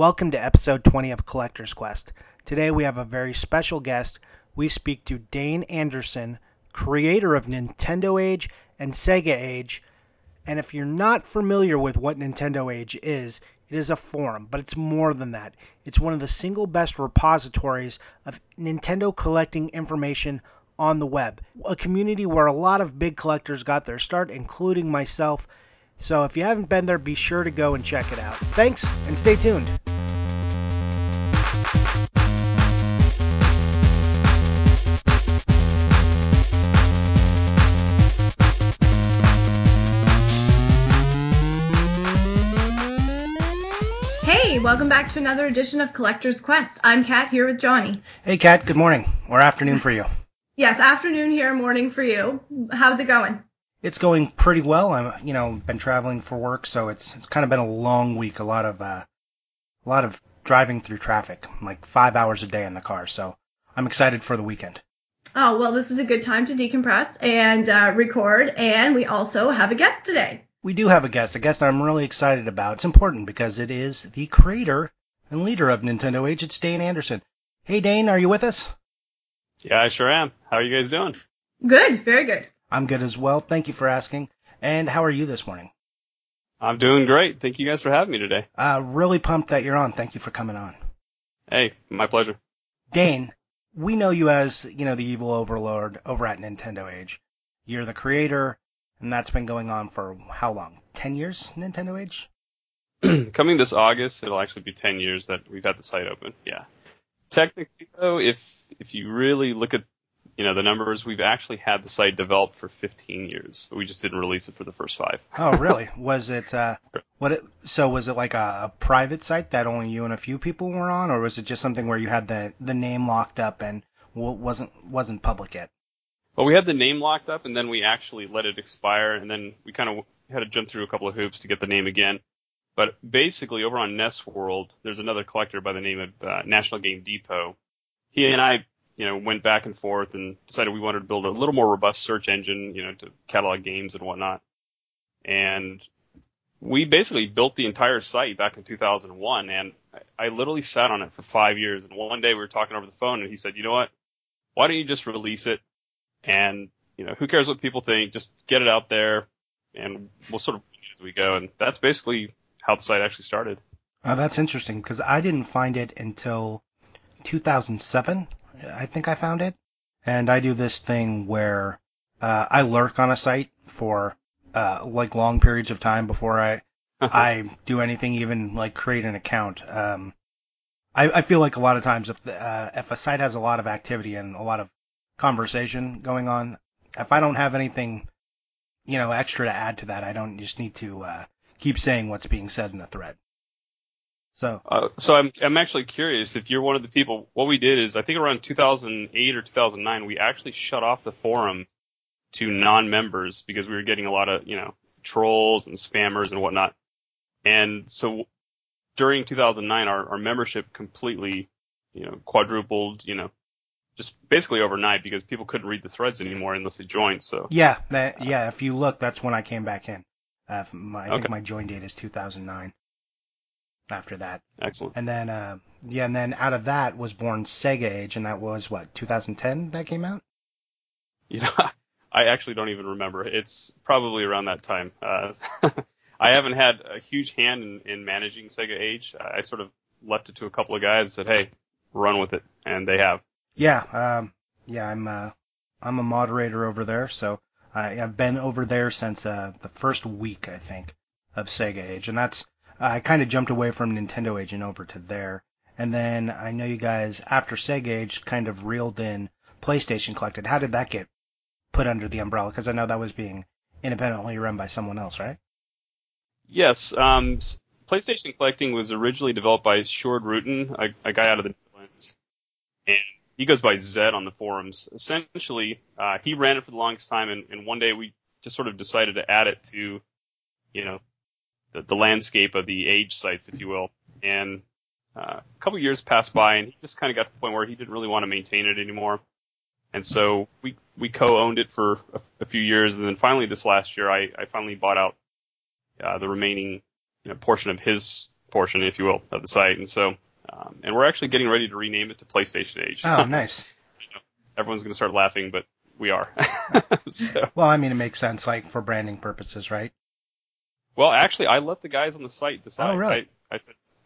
Welcome to episode 20 of Collector's Quest. Today we have a very special guest. We speak to Dain Anderson, creator of Nintendo Age and Sega Age. And if you're not familiar with what Nintendo Age is, it is a forum, but it's more than that. It's one of the single best repositories of Nintendo collecting information on the web. A community where a lot of big collectors got their start, including myself. So if you haven't been there, be sure to go and check it out. Thanks, and stay tuned. Welcome back to another edition of Collector's Quest. I'm Kat here with Johnny. Hey, Kat. Good morning or afternoon for you. Yes, afternoon here, morning for you. How's it going? It's going pretty well. I'm, you know, been traveling for work, so it's it's kind of been a long week. A lot of uh, a lot of driving through traffic, like five hours a day in the car. So I'm excited for the weekend. Oh, well, this is a good time to decompress and uh, record, and we also have a guest today. We do have a guest, a guest I'm really excited about. It's important because it is the creator and leader of Nintendo Age. It's Dain Anderson. Hey, Dain, are you with us? Yeah, I sure am. How are you guys doing? Good, very good. I'm good as well. Thank you for asking. And how are you this morning? I'm doing great. Thank you guys for having me today. Uh, really pumped that you're on. Thank you for coming on. Hey, my pleasure. Dain, we know you as, you know, the evil overlord over at Nintendo Age. You're the creator, and that's been going on for how long? 10 years, Nintendo Age? Coming this August, it'll actually be 10 years that we've had the site open. Yeah. Technically, though, if if you really look at you know the numbers, we've actually had the site developed for 15 years, but we just didn't release it for the first five. Oh, really? was it uh what it so was it like a, a private site that only you and a few people were on or was it just something where you had the the name locked up and w- wasn't wasn't public yet? We had the name locked up, and then we actually let it expire, and then we kind of had to jump through a couple of hoops to get the name again. But basically, over on NES World, there's another collector by the name of uh, National Game Depot. He and I, you know, went back and forth and decided we wanted to build a little more robust search engine, you know, to catalog games and whatnot. And we basically built the entire site back in 2001, and I literally sat on it for five years. And one day we were talking over the phone, and he said, "You know what? Why don't you just release it? And you know, who cares what people think? Just get it out there, and we'll sort of as we go." And that's basically how the site actually started. Oh, that's interesting because I didn't find it until 2007. I think I found it, and I do this thing where uh, I lurk on a site for uh, like long periods of time before I I do anything, even like create an account. Um, I, I feel like a lot of times if the, uh, if a site has a lot of activity and a lot of conversation going on, if I don't have anything, you know, extra to add to that, I don't just need to uh, keep saying what's being said in a thread. So, Uh, so I'm I'm actually curious if you're one of the people. What we did is I think around 2008 or 2009 we actually shut off the forum to non-members because we were getting a lot of you know trolls and spammers and whatnot. And so during 2009 our, our membership completely you know quadrupled you know just basically overnight because people couldn't read the threads anymore unless they joined. So yeah, that, yeah, if you look, that's when I came back in. Uh, my, I think my join date is 2009. After that, excellent. and then uh, yeah, and then out of that was born Sega Age, and that was what 2010 that came out. You know, I actually don't even remember. It's probably around that time. Uh, I haven't had a huge hand in, in managing Sega Age. I sort of left it to a couple of guys and said, "Hey, run with it," and they have. Yeah, um, yeah, I'm uh, I'm a moderator over there, so I, I've been over there since uh, the first week, I think, of Sega Age, and that's I kind of jumped away from Nintendo Age and over to there, and then I know you guys after Sega Age kind of reeled in PlayStation Collected. How did that get put under the umbrella? Because I know that was being independently run by someone else, right? Yes, um, PlayStation Collecting was originally developed by Sjoerd Rutten, a, a guy out of the Netherlands, and he goes by Zed on the forums. Essentially, uh, he ran it for the longest time, and, and one day we just sort of decided to add it to, you know, the, the landscape of the age sites, if you will. And uh, a couple years passed by, and he just kind of got to the point where he didn't really want to maintain it anymore. And so we we co-owned it for a, a few years, and then finally this last year, I, I finally bought out uh, the remaining you know, portion of his portion, if you will, of the site. And so, um, and we're actually getting ready to rename it to PlayStation Age. Oh, nice. Everyone's going to start laughing, but we are. so, Well, I mean, it makes sense, like for branding purposes, right? well, actually, I let the guys on the site decide. Oh, really? I, I,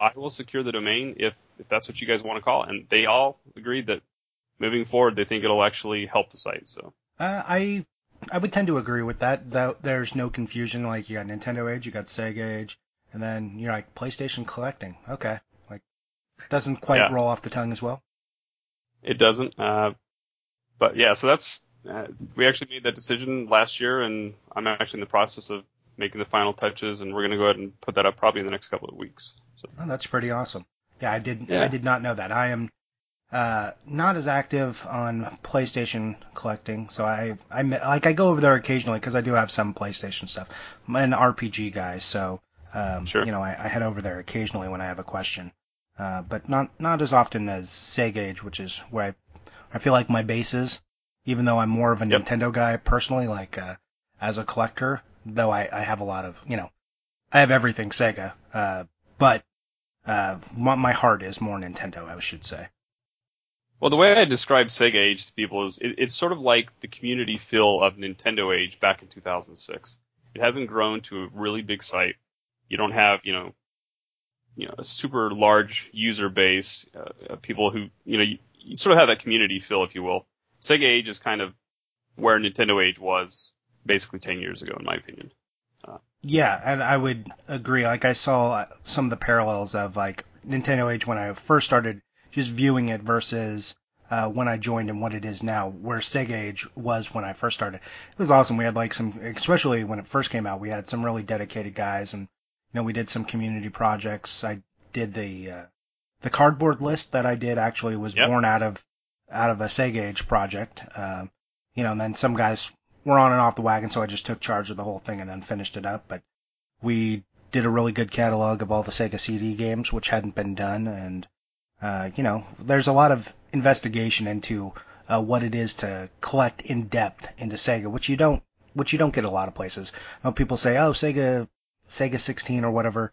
I will secure the domain if, if that's what you guys want to call it. And they all agreed that moving forward, they think it'll actually help the site. So, Uh, I I would tend to agree with that. Though there's no confusion. Like you got Nintendo Age, you got Sega Age, and then you're like PlayStation Collecting. Okay, doesn't quite Yeah. roll off the tongue as well. It doesn't. Uh, but yeah, so that's uh, we actually made that decision last year, and I'm actually in the process of making the final touches, and we're going to go ahead and put that up probably in the next couple of weeks. So Oh, that's pretty awesome. Yeah, I did. Yeah. I did not know that. I am uh, not as active on PlayStation collecting, so I I like I go over there occasionally because I do have some PlayStation stuff. I'm an RPG guy, so um, Sure. you know I, I head over there occasionally when I have a question, uh, but not not as often as Sega Age, which is where I I feel like my base is. Even though I'm more of a Yep. Nintendo guy personally, like uh, as a collector, though I, I have a lot of you know I have everything Sega, uh, but uh, my, my heart is more Nintendo, I should say. Well, the way I describe Sega Age to people is it, it's sort of like the community feel of Nintendo Age back in 2006. It hasn't grown to a really big site. You don't have, you know, you know, a super large user base, uh, people who, you know, you, you sort of have that community feel, if you will. Sega Age is kind of where Nintendo Age was basically 10 years ago, in my opinion. Yeah, and I would agree. Like I saw some of the parallels of like Nintendo Age when I first started just viewing it versus uh, when I joined and what it is now. Where Sega Age was when I first started. It was awesome. We had like some, especially when it first came out, we had some really dedicated guys, and know we did some community projects. I did the uh, the cardboard list that I did actually was Yep. born out of out of a Sega Age project. Um, you know, and then some guys were on and off the wagon, so I just took charge of the whole thing and then finished it up. But we did a really good catalog of all the Sega CD games, which hadn't been done, and uh, you know, there's a lot of investigation into uh, what it is to collect in depth into Sega, which you don't, which you don't get a lot of places. You know, people say, oh, Sega, Sega 16 or whatever.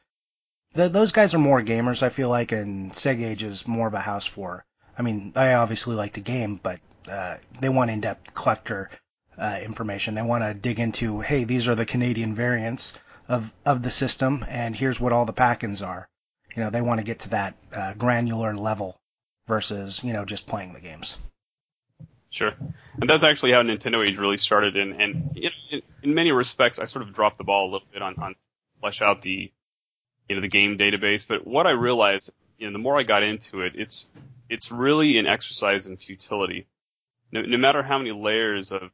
Th- those guys are more gamers, I feel like, and Sega Age is more of a house for. I mean, I obviously like the game, but uh, they want in-depth collector uh, information. They want to dig into, hey, these are the Canadian variants of of the system, and here's what all the pack-ins are. You know, they want to get to that uh, granular level versus you know just playing the games. Sure. And that's actually how Nintendo Age really started. And, and in, in many respects, I sort of dropped the ball a little bit on, on flesh out the, you know, the game database. But what I realized, you know, the more I got into it, it's, it's really an exercise in futility. No, no matter how many layers of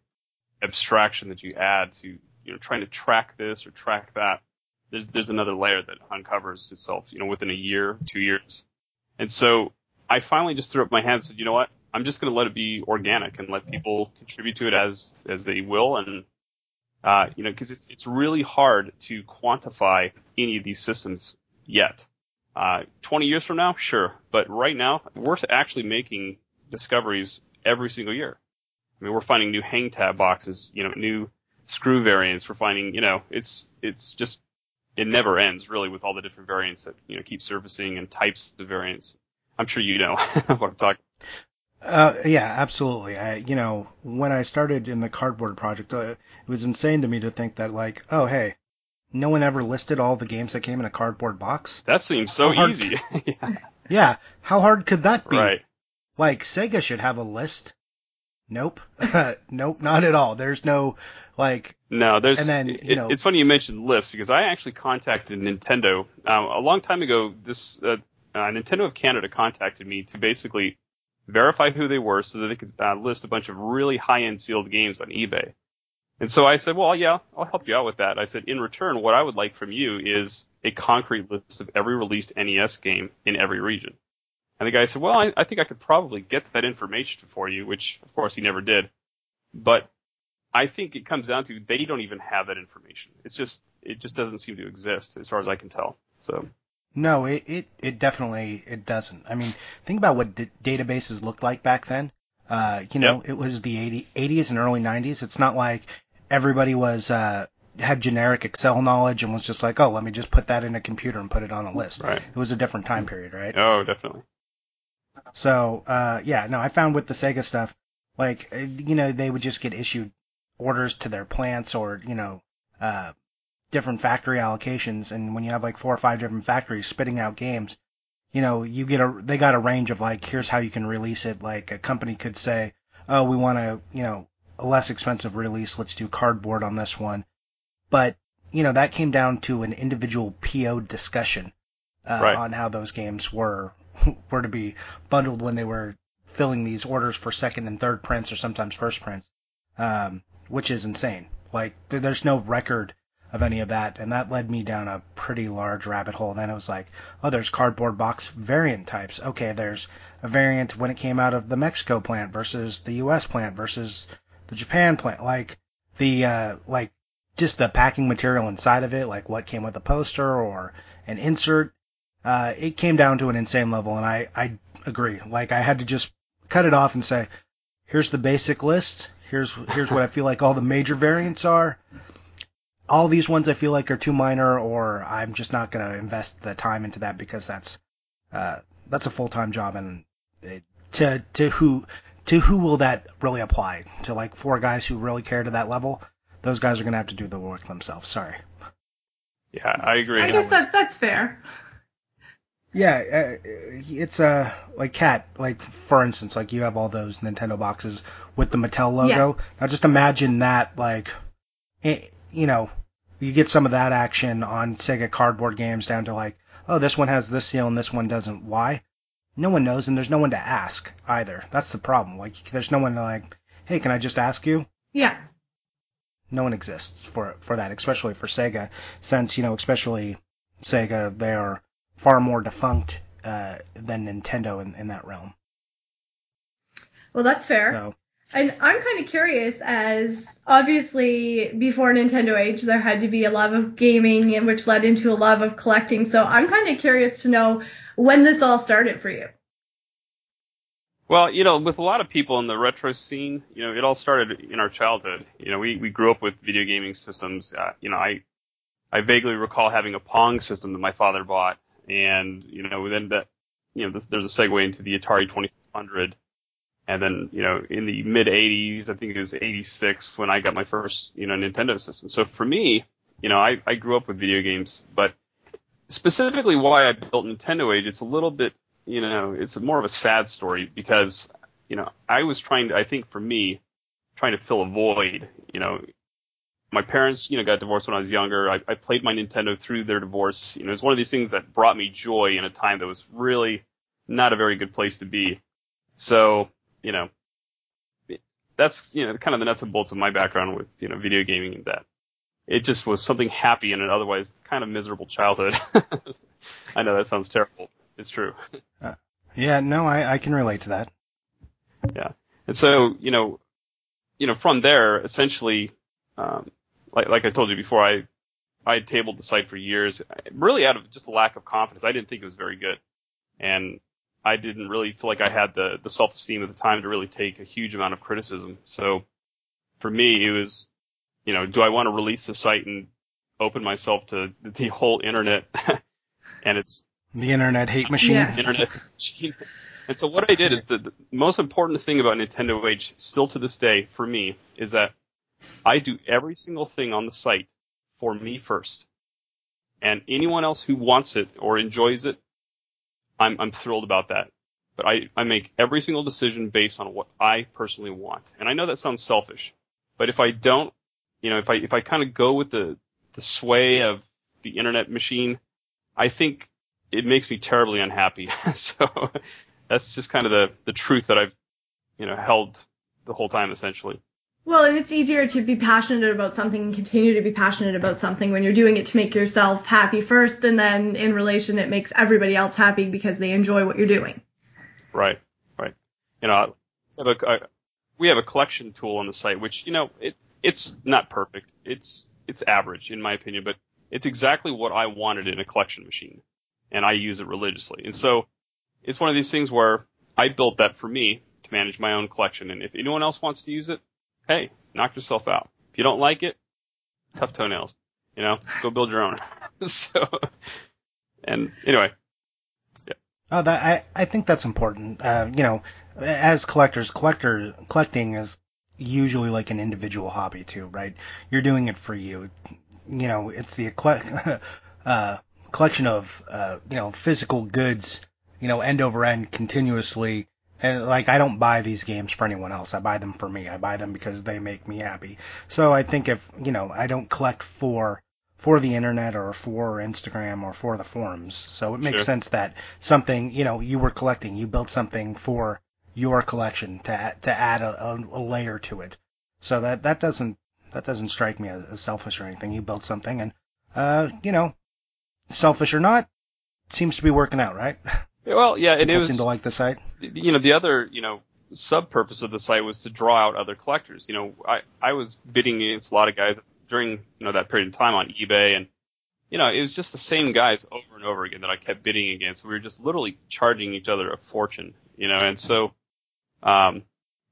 abstraction that you add to, you know, trying to track this or track that, there's, there's another layer that uncovers itself, you know, within a year, two years. And so I finally just threw up my hands and said, you know what? I'm just going to let it be organic and let people contribute to it as as they will, and uh, you know, because it's it's really hard to quantify any of these systems yet. Uh, 20 years from now, sure, but right now we're actually making discoveries every single year. I mean, we're finding new hang tab boxes, you know, new screw variants. We're finding, you know, it's it's just it never ends really with all the different variants that you know keep surfacing and types of variants. I'm sure you know what I'm talking. Uh, yeah, absolutely. I, you know, when I started in the cardboard project, uh, it was insane to me to think that like, oh hey, no one ever listed all the games that came in a cardboard box. That seems so hard- easy. yeah, Yeah, how hard could that be? right. Like Sega should have a list. Nope, nope, not at all. There's no like, No, there's. And then, you it- know- it's funny you mentioned lists because I actually contacted Nintendo um, a long time ago. This uh, uh, Nintendo of Canada contacted me to basically verify who they were so that they could uh, list a bunch of really high-end sealed games on eBay. And so I said, well, yeah, I'll help you out with that. I said, in return, what I would like from you is a concrete list of every released NES game in every region. And the guy said, well, I, I think I could probably get that information for you, which of course he never did. But I think it comes down to they don't even have that information. It's just, it just doesn't seem to exist as far as I can tell. So, no, it it, it definitely it doesn't. I mean, think about what d- databases looked like back then. Uh, you know, it was the 80, 80s and early 90s. It's not like everybody was uh, had generic Excel knowledge and was just like, oh, let me just put that in a computer and put it on a list. Right. It was a different time period, right? Oh, definitely. So, uh, yeah, no, I found with the Sega stuff, like, uh, you know, they would just get issued orders to their plants or, you know, uh, different factory allocations. And when you have like four or five different factories spitting out games, you know, you get a, they got a range of like, here's how you can release it. Like a company could say, oh, we want to, you know, a less expensive release. Let's do cardboard on this one. But, you know, that came down to an individual PO discussion, uh, Right. on how those games were, were to be bundled when they were filling these orders for second and third prints or sometimes first prints. Um, which is insane. Like, there's no record of any of that, and that led me down a pretty large rabbit hole. Then it was like, oh, there's cardboard box variant types. Okay, there's a variant when it came out of the Mexico plant versus the U.S. plant versus the Japan plant. Like the uh, like just the packing material inside of it, like what came with a poster or an insert. Uh, it came down to an insane level, and I I agree. Like I had to just cut it off and say, here's the basic list. Here's here's what I feel like all the major variants are. All these ones I feel like are too minor, or I'm just not going to invest the time into that because that's uh, that's a full time job, and it, to to who to who will that really apply? To like four guys who really care to that level? Those guys are going to have to do the work themselves. Sorry. Yeah, I agree. I guess that that's fair. Yeah, uh, it's uh like Kat like for instance like you have all those Nintendo boxes with the Mattel logo. Yes. Now just imagine that like it, you know you get some of that action on Sega cardboard games down to like oh this one has this seal and this one doesn't. Why? No one knows and there's no one to ask either. That's the problem. Like there's no one to like hey can I just ask you? Yeah. no one exists for for that, especially for Sega, since you know, especially Sega, they are far more defunct uh, than Nintendo in, in that realm. Well, that's fair. So And I'm kind of curious, as obviously before Nintendo age, there had to be a love of gaming, which led into a love of collecting. So I'm kind of curious to know when this all started for you. Well, you know, with a lot of people in the retro scene, you know, it all started in our childhood. You know, we, we grew up with video gaming systems. Uh, you know, I I vaguely recall having a Pong system that my father bought, and you know, then that you know, this, there's a segue into the Atari 2600, and then you know, in the mid 80s, I think it was 86 when I got my first you know Nintendo system. So for me, you know, I I grew up with video games, but specifically why I built Nintendo Age, it's a little bit you know, it's more of a sad story because, you know, I was trying to, I think for me, trying to fill a void, you know, my parents, you know, got divorced when I was younger. I, I played my Nintendo through their divorce. You know, it's one of these things that brought me joy in a time that was really not a very good place to be. So, you know, that's, you know, kind of the nuts and bolts of my background with, you know, video gaming and that. It just was something happy in an otherwise kind of miserable childhood. I know that sounds terrible. It's true. yeah, no, I, I can relate to that. Yeah. And so, you know, you know, from there, essentially, um, like, like I told you before, I, I had tabled the site for years, really out of just a lack of confidence. I didn't think it was very good. And I didn't really feel like I had the, the self-esteem at the time to really take a huge amount of criticism. So for me, it was, you know, do I want to release the site and open myself to the whole internet? and it's, The internet hate machine. Yeah. internet machine. And so what I did is the, the most important thing about Nintendo Age, still to this day for me, is that I do every single thing on the site for me first. And anyone else who wants it or enjoys it, I'm, I'm thrilled about that. But I, I make every single decision based on what I personally want. And I know that sounds selfish, but if I don't, you know, if I, if I kind of go with the, the sway of the internet machine, I think it makes me terribly unhappy. so that's just kind of the, the truth that I've, you know, held the whole time essentially. Well, and it's easier to be passionate about something and continue to be passionate about something when you're doing it to make yourself happy first, and then in relation, it makes everybody else happy because they enjoy what you're doing. Right, right. You know, have a, I, we have a collection tool on the site, which you know, it it's not perfect. It's it's average in my opinion, but it's exactly what I wanted in a collection machine, and I use it religiously. And so, it's one of these things where I built that for me to manage my own collection, and if anyone else wants to use it, hey, knock yourself out. If you don't like it, tough toenails. You know, go build your own. so, and anyway, Oh, that I I think that's important. Uh, you know, as collectors, collector collecting is usually like an individual hobby too, right? You're doing it for you. You know, it's the uh, collection of uh, you know physical goods, you know, end over end continuously. And like, I don't buy these games for anyone else. I buy them for me. I buy them because they make me happy. So I think if you know, I don't collect for for the internet or for Instagram or for the forums. So it makes Sure. sense that something, you know, you were collecting, you built something for your collection to add, to add a, a, layer to it. So that that doesn't that doesn't strike me as, as selfish or anything. You built something, and uh, you know, selfish or not, seems to be working out, right? well, yeah, and it was seem to like the site. you know, the other, you know, sub purpose of the site was to draw out other collectors. You know, I, I was bidding against a lot of guys during, you know, that period of time on eBay and, you know, it was just the same guys over and over again that I kept bidding against. We were just literally charging each other a fortune, you know, and so, um,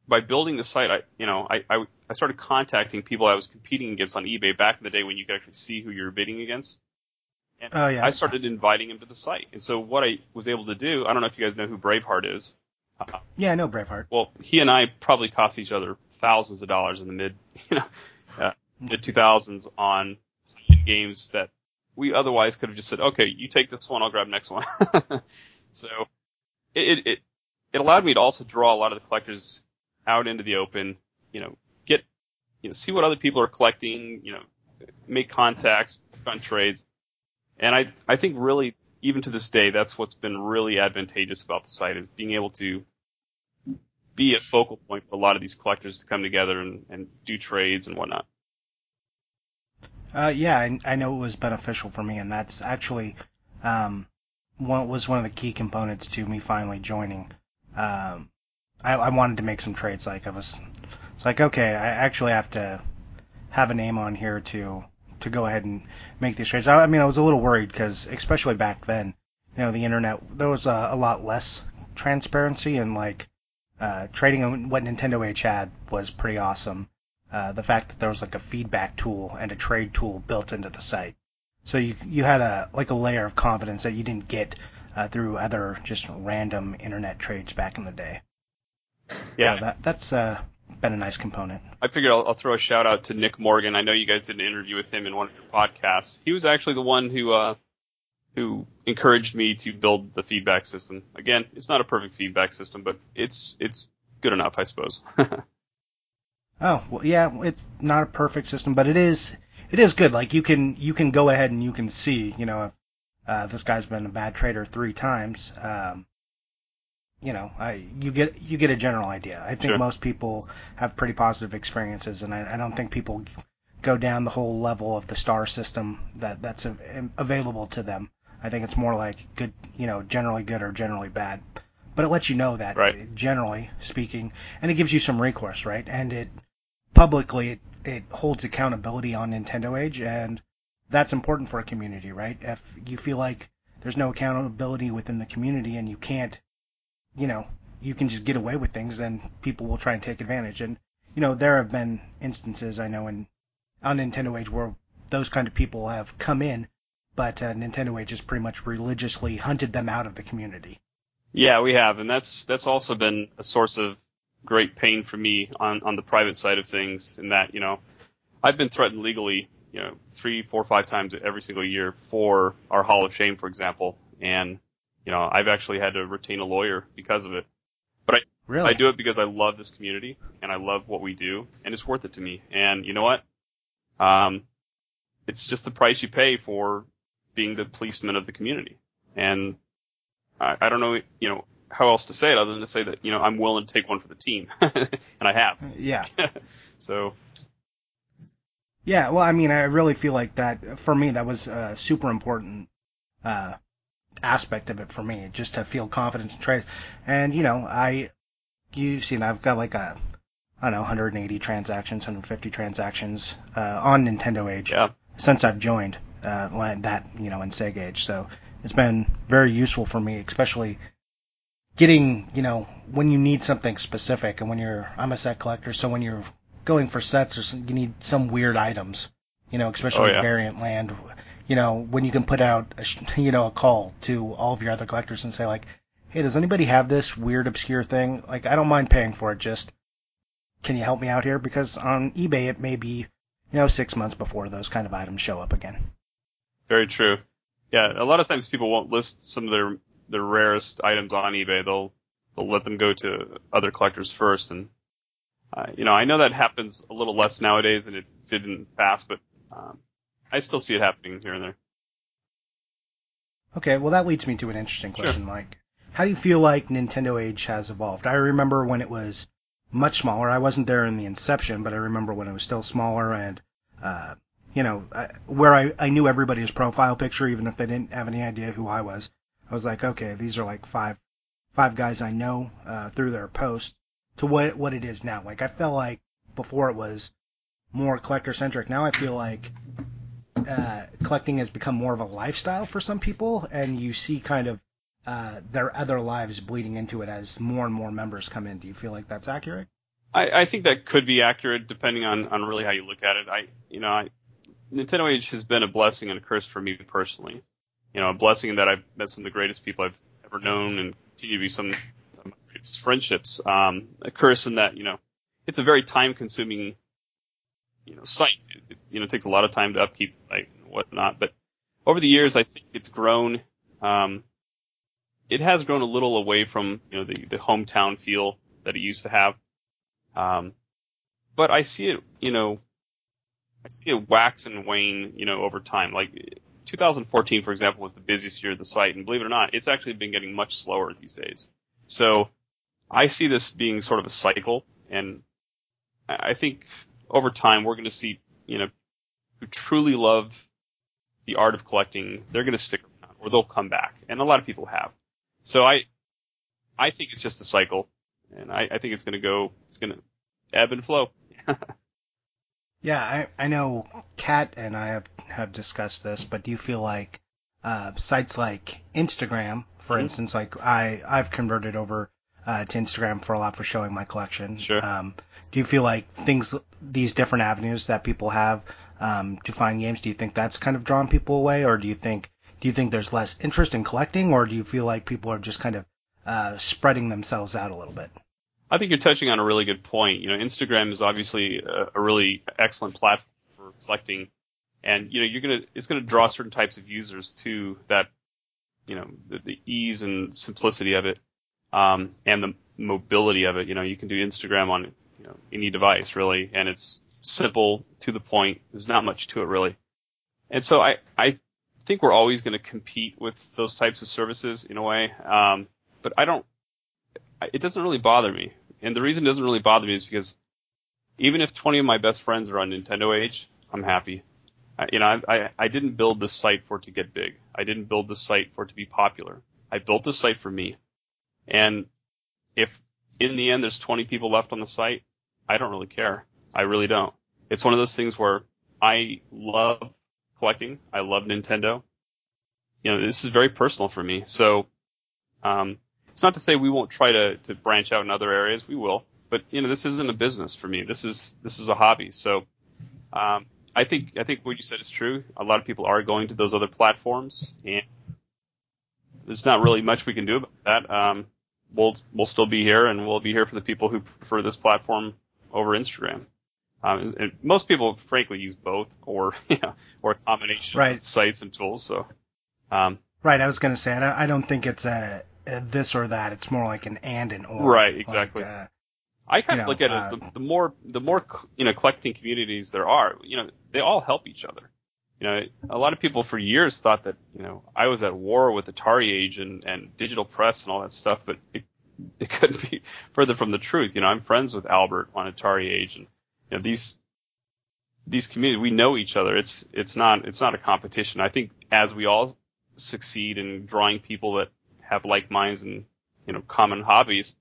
by building the site, I, you know, I, I, I started contacting people I was competing against on eBay back in the day when you could actually see who you were bidding against. And Oh yeah. I started inviting him to the site. And so what I was able to do, I don't know if you guys know who Braveheart is. Uh, Yeah, I know Braveheart. well, he and I probably cost each other thousands of dollars in the mid, you know, uh, mid 2000s on games that we otherwise could have just said, okay, you take this one, I'll grab next one. so it, it, it allowed me to also draw a lot of the collectors out into the open, you know, get, you know, see what other people are collecting, you know, make contacts, fun trades. And I, I think really, even to this day, that's what's been really advantageous about the site is being able to be a focal point for a lot of these collectors to come together and, and do trades and whatnot. Uh, yeah, I, I know it was beneficial for me, and that's actually um, one was one of the key components to me finally joining. Um, I, I wanted to make some trades. Like I was, it's like okay, I actually have to have a name on here to to go ahead and make these trades. I, I mean, I was a little worried because, especially back then, you know, the internet there was a, a lot less transparency and like uh, trading on what Nintendo Age had was pretty awesome uh, the fact that there was like a feedback tool and a trade tool built into the site. So you you had a like a layer of confidence that you didn't get uh, through other just random internet trades back in the day. Yeah. So that that's uh, been a nice component. I figured I'll, I'll throw a shout out to Nick Morgan. I know you guys did an interview with him in one of your podcasts. He was actually the one who, uh, who encouraged me to build the feedback system. Again, it's not a perfect feedback system, but it's, it's good enough, I suppose. Oh well, yeah, it's not a perfect system, but it is it is good. Like you can you can go ahead and you can see, you know, if uh, this guy's been a bad trader three times. Um, you know, I, you get you get a general idea. I think Sure. most people have pretty positive experiences, and I, I don't think people go down the whole level of the star system that that's a, available to them. I think it's more like good, you know, generally good or generally bad. But it lets you know that Right. generally speaking, and it gives you some recourse, right? And it publicly it, it holds accountability on Nintendo Age, and that's important for a community, right? If you feel like there's no accountability within the community and you can't, you know, you can just get away with things, then people will try and take advantage. And you know, there have been instances I know in on Nintendo Age where those kind of people have come in, but uh, Nintendo Age has pretty much religiously hunted them out of the community. yeah, we have. And that's, that's also been a source of great pain for me on, on the private side of things in that, you know, I've been threatened legally, you know, three, four, five times every single year for our Hall of Shame, for example. And, you know, I've actually had to retain a lawyer because of it. But I, really? I do it because I love this community and I love what we do and it's worth it to me. And you know what? Um, it's just the price you pay for being the policeman of the community. And I, I don't know, you know, how else to say it other than to say that, you know, I'm willing to take one for the team. and I have. Yeah. so, Yeah, well, I mean, I really feel like that for me that was a super important uh, aspect of it for me, just to feel confidence and trades. And you know, I you've seen I've got like a I don't know 180 transactions, 150 transactions uh, on Nintendo Age yeah. since I've joined uh, that you know in Sega Age. So it's been very useful for me, especially getting you know when you need something specific and when you're I'm a set collector, so when you're going for sets or some, you need some weird items, You know, especially Oh, yeah. variant land. You know, when you can put out, a, you know, a call to all of your other collectors and say like, hey, does anybody have this weird obscure thing? Like, I don't mind paying for it. Just can you help me out here? Because on eBay it may be, you know, six months before those kind of items show up again. Very true. Yeah, a lot of times people won't list some of their their rarest items on eBay. They'll they'll let them go to other collectors first, and uh, you know I know that happens a little less nowadays than it did in the past, but um, I still see it happening here and there. Okay, well that leads me to an interesting Sure. question, Mike. How do you feel like Nintendo Age has evolved? I remember when it was much smaller. I wasn't there in the inception, but I remember when it was still smaller and, uh, you know, I, where I, I knew everybody's profile picture, even if they didn't have any idea who I was. I was like, okay, these are like five, five guys I know, uh, through their post to what, what it is now. Like I felt like before it was more collector centric. Now I feel like uh, collecting has become more of a lifestyle for some people, and you see kind of uh, their other lives bleeding into it as more and more members come in. Do you feel like that's accurate? I, I think that could be accurate depending on, on really how you look at it. I, you know, I, Nintendo Age has been a blessing and a curse for me personally. You know, a blessing in that I've met some of the greatest people I've ever known and continue to be some greatest friendships. Um, a curse in that, you know, it's a very time consuming, you know, site. It, it, you know, takes a lot of time to upkeep, whatnot. But over the years, I think it's grown, um, it has grown a little away from, you know, the, the hometown feel that it used to have. Um, but I see it, you know, I see it wax and wane, you know, over time. Like 2014, for example, was the busiest year of the site, and believe it or not, it's actually been getting much slower these days. So I see this being sort of a cycle, and I think over time we're going to see, you know, who truly love the art of collecting, they're going to stick around, or they'll come back, and a lot of people have. So I, I think it's just a cycle, and I, I think it's going to go, it's going to ebb and flow. Yeah, I, I know Kat and I have, have discussed this, but do you feel like uh, sites like Instagram, for Mhm. instance, like I, I've converted over uh, to Instagram for a lot for showing my collection. Sure. Um, do you feel like things, these different avenues that people have um, to find games, do you think that's kind of drawn people away, or do you think do you think there's less interest in collecting, or do you feel like people are just kind of uh, spreading themselves out a little bit? I think you're touching on a really good point. You know, Instagram is obviously a, a really excellent platform for collecting, and you know, you're gonna it's gonna draw certain types of users to that. You know, the, the ease and simplicity of it, um, and the mobility of it. You know, you can do Instagram on know any device really, and it's simple to the point. There's not much to it really, and so I I think we're always going to compete with those types of services in a way. Um, but I don't it doesn't really bother me. And the reason it doesn't really bother me is because even if 20 of my best friends are on Nintendo Age, I'm happy. I, you know, I, I, I didn't build this site for it to get big. I didn't build this site for it to be popular. I built this site for me. And if in the end there's 20 people left on the site, I don't really care. I really don't. It's one of those things where I love collecting. I love Nintendo. You know, this is very personal for me. So, um, it's not to say we won't try to, to branch out in other areas. We will, but you know, this isn't a business for me. This is this is a hobby. So, um, I think I think what you said is true. A lot of people are going to those other platforms, and there's not really much we can do about that. Um, we'll we'll still be here, and we'll be here for the people who prefer this platform over Instagram. Um, and most people, frankly, use both, or you know, or a combination Right. of sites and tools. So, um, Right, I was going to say, I don't, think it's a, a this or that. It's more like an and and or. Right, Like, exactly. uh, I kind of know, look at it as uh, the, the more the more you know collecting communities there are, you know, they all help each other. You know, a lot of people for years thought that you know I was at war with Atari Age and, and digital press and all that stuff, but it it couldn't be further from the truth. You know, I'm friends with Albert on Atari Age, and you know these these communities we know each other. It's it's not it's not a competition. I think as we all succeed in drawing people that have like minds and you know common hobbies,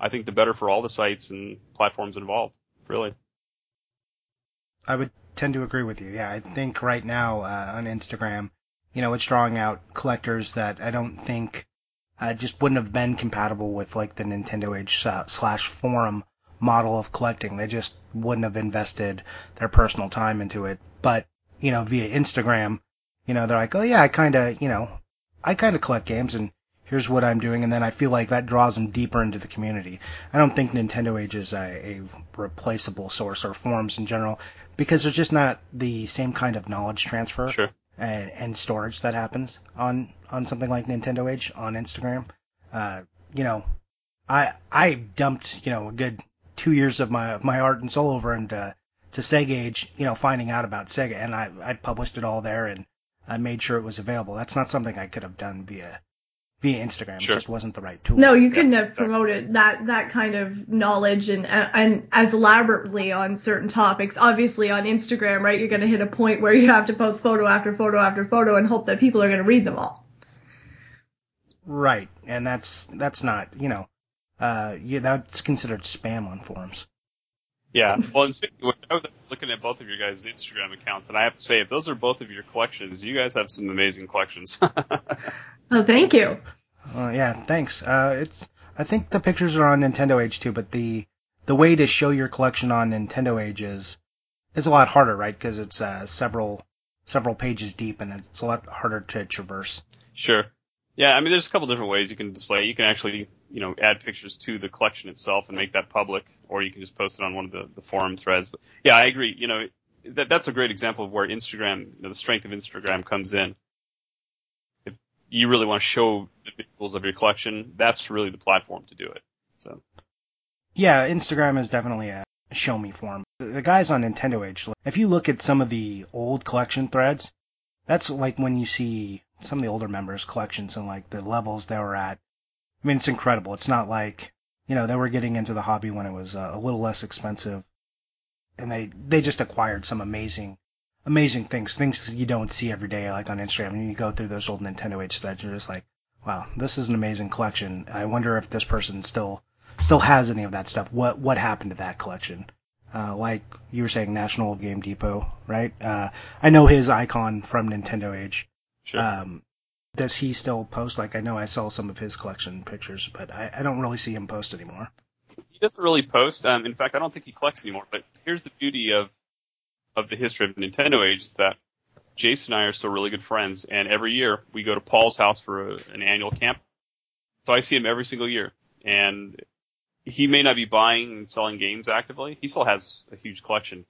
I think the better for all the sites and platforms involved. Really. I would tend to agree with you. Yeah, I think right now uh, on Instagram, you know, it's drawing out collectors that I don't think uh, just wouldn't have been compatible with like the Nintendo Age slash forum model of collecting. They just wouldn't have invested their personal time into it. but you know, via Instagram, you know, they're like, oh yeah, I kind of, you know, I kind of collect games and here's what I'm doing, and then I feel like that draws them deeper into the community. I don't think Nintendo Age is a, a replaceable source or forums in general because there's just not the same kind of knowledge transfer Sure. And, and storage that happens on on something like Nintendo Age on Instagram. Uh, you know, I I dumped you know a good two years of my my art and soul over into to Sega Age, you know, finding out about Sega, and I I published it all there and I made sure it was available. That's not something I could have done via via Instagram. Sure. It just wasn't the right tool. No, you couldn't Yeah, have promoted that that kind of knowledge and and as elaborately on certain topics. Obviously, on Instagram, right, you're going to hit a point where you have to post photo after photo after photo and hope that people are going to read them all. Right, and that's that's not you know, uh, yeah, that's considered spam on forums. Yeah. Well, and speaking of, I was looking at both of your guys' Instagram accounts, and I have to say, if those are both of your collections, you guys have some amazing collections. Oh, thank you. Uh, yeah, thanks. Uh, it's I think the pictures are on Nintendo Age too, but the the way to show your collection on Nintendo Age is is a lot harder, right? Because it's uh, several several pages deep, and it's a lot harder to traverse. Sure. Yeah, I mean, there's a couple different ways you can display. it. You can actually, you know, add pictures to the collection itself and make that public, or you can just post it on one of the, the forum threads. But yeah, I agree. You know, that that's a great example of where Instagram, you know, the strength of Instagram comes in. If you really want to show the visuals of your collection, that's really the platform to do it. So Yeah, Instagram is definitely a show me form. The, guys on Nintendo Age, if you look at some of the old collection threads, that's like when you see some of the older members' collections and like the levels they were at. I mean, it's incredible. It's not like, you know, they were getting into the hobby when it was uh, a little less expensive and they, they just acquired some amazing, amazing things, things you don't see every day, like on Instagram. And you go through those old Nintendo Age threads, you're just like, wow, this is an amazing collection. I wonder if this person still still has any of that stuff. What what happened to that collection? Uh, like you were saying, National Game Depot, right? Uh, I know his icon from Nintendo Age. sure. Um, does he still post? Like I know I saw some of his collection pictures, but I, I don't really see him post anymore. he doesn't really post. Um, in fact, I don't think he collects anymore. But here's the beauty of of the history of the Nintendo Age is that Jason and I are still really good friends, and every year we go to Paul's house for a, an annual camp. So I see him every single year, and he may not be buying and selling games actively. He still has a huge collection,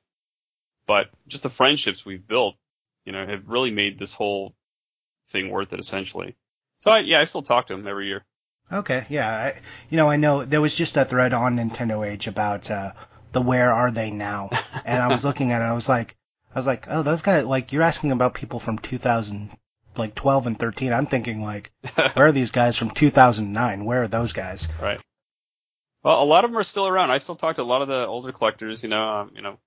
but just the friendships we've built, you know, have really made this whole thing worth it essentially. So I, yeah, I still talk to him every year. Okay, yeah, I, you know I know there was just a thread on Nintendo Age about uh, the where are they now, and I was looking at it, I was like, I was like, oh, those guys, like you're asking about people from 2000, like 12 and 13. I'm thinking like, where are these guys from 2009? Where are those guys? Right. Well, a lot of them are still around. I still talk to a lot of the older collectors. You know, um, you know,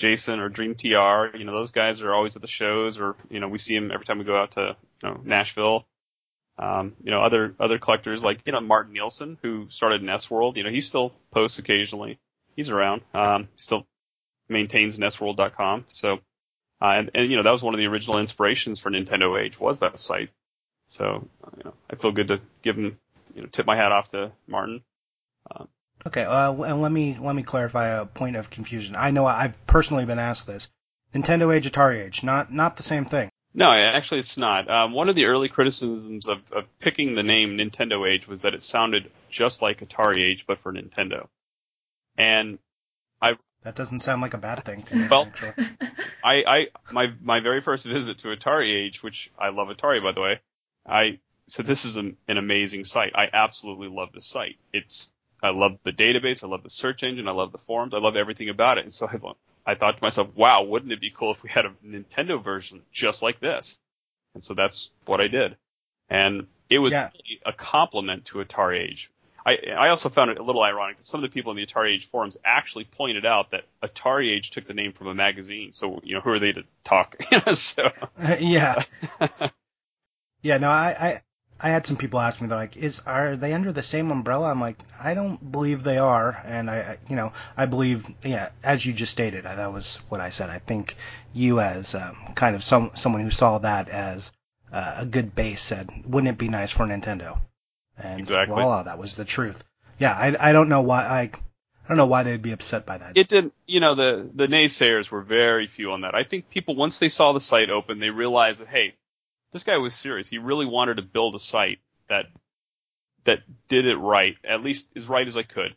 Jason or Dream TR. You know, those guys are always at the shows, or you know, we see them every time we go out to you know Nashville. Um, you know, other other collectors like you know Martin Nielsen, who started NES World. You know, he still posts occasionally. He's around. Um, still maintains NESWorld.com. So, uh, and, and you know, that was one of the original inspirations for Nintendo Age was that site. So, you know, I feel good to give him, you know, tip my hat off to Martin. Okay, uh, and let me let me clarify a point of confusion. I know I've personally been asked this. Nintendo Age, Atari Age, not not the same thing. No, actually, it's not. Um, one of the early criticisms of, of picking the name Nintendo Age was that it sounded just like Atari Age, but for Nintendo. And I That doesn't sound like a bad thing to me. Well- actually. I, I, my, my very first visit to Atari Age, which I love Atari by the way, I said this is an, an amazing site. I absolutely love this site. It's, I love the database, I love the search engine, I love the forums, I love everything about it. And so I, I thought to myself, wow, wouldn't it be cool if we had a Nintendo version just like this? And so that's what I did. And it was Yeah. really a compliment to Atari Age. I, I also found it a little ironic that some of the people in the Atari Age forums actually pointed out that Atari Age took the name from a magazine. So, you know, who are they to talk? so, yeah. Yeah, no, I, I I had some people ask me they're like, is are they under the same umbrella? I'm like, I don't believe they are, and I, I you know I believe yeah, as you just stated, I, that was what I said. I think you as um, kind of some someone who saw that as uh, a good base said, wouldn't it be nice for Nintendo? And Exactly. voila, that was the truth. Yeah, I I don't know why I I don't know why they'd be upset by that. It didn't, you know, the the naysayers were very few on that. I think people once they saw the site open, they realized that hey, this guy was serious. He really wanted to build a site that that did it right, at least as right as I could,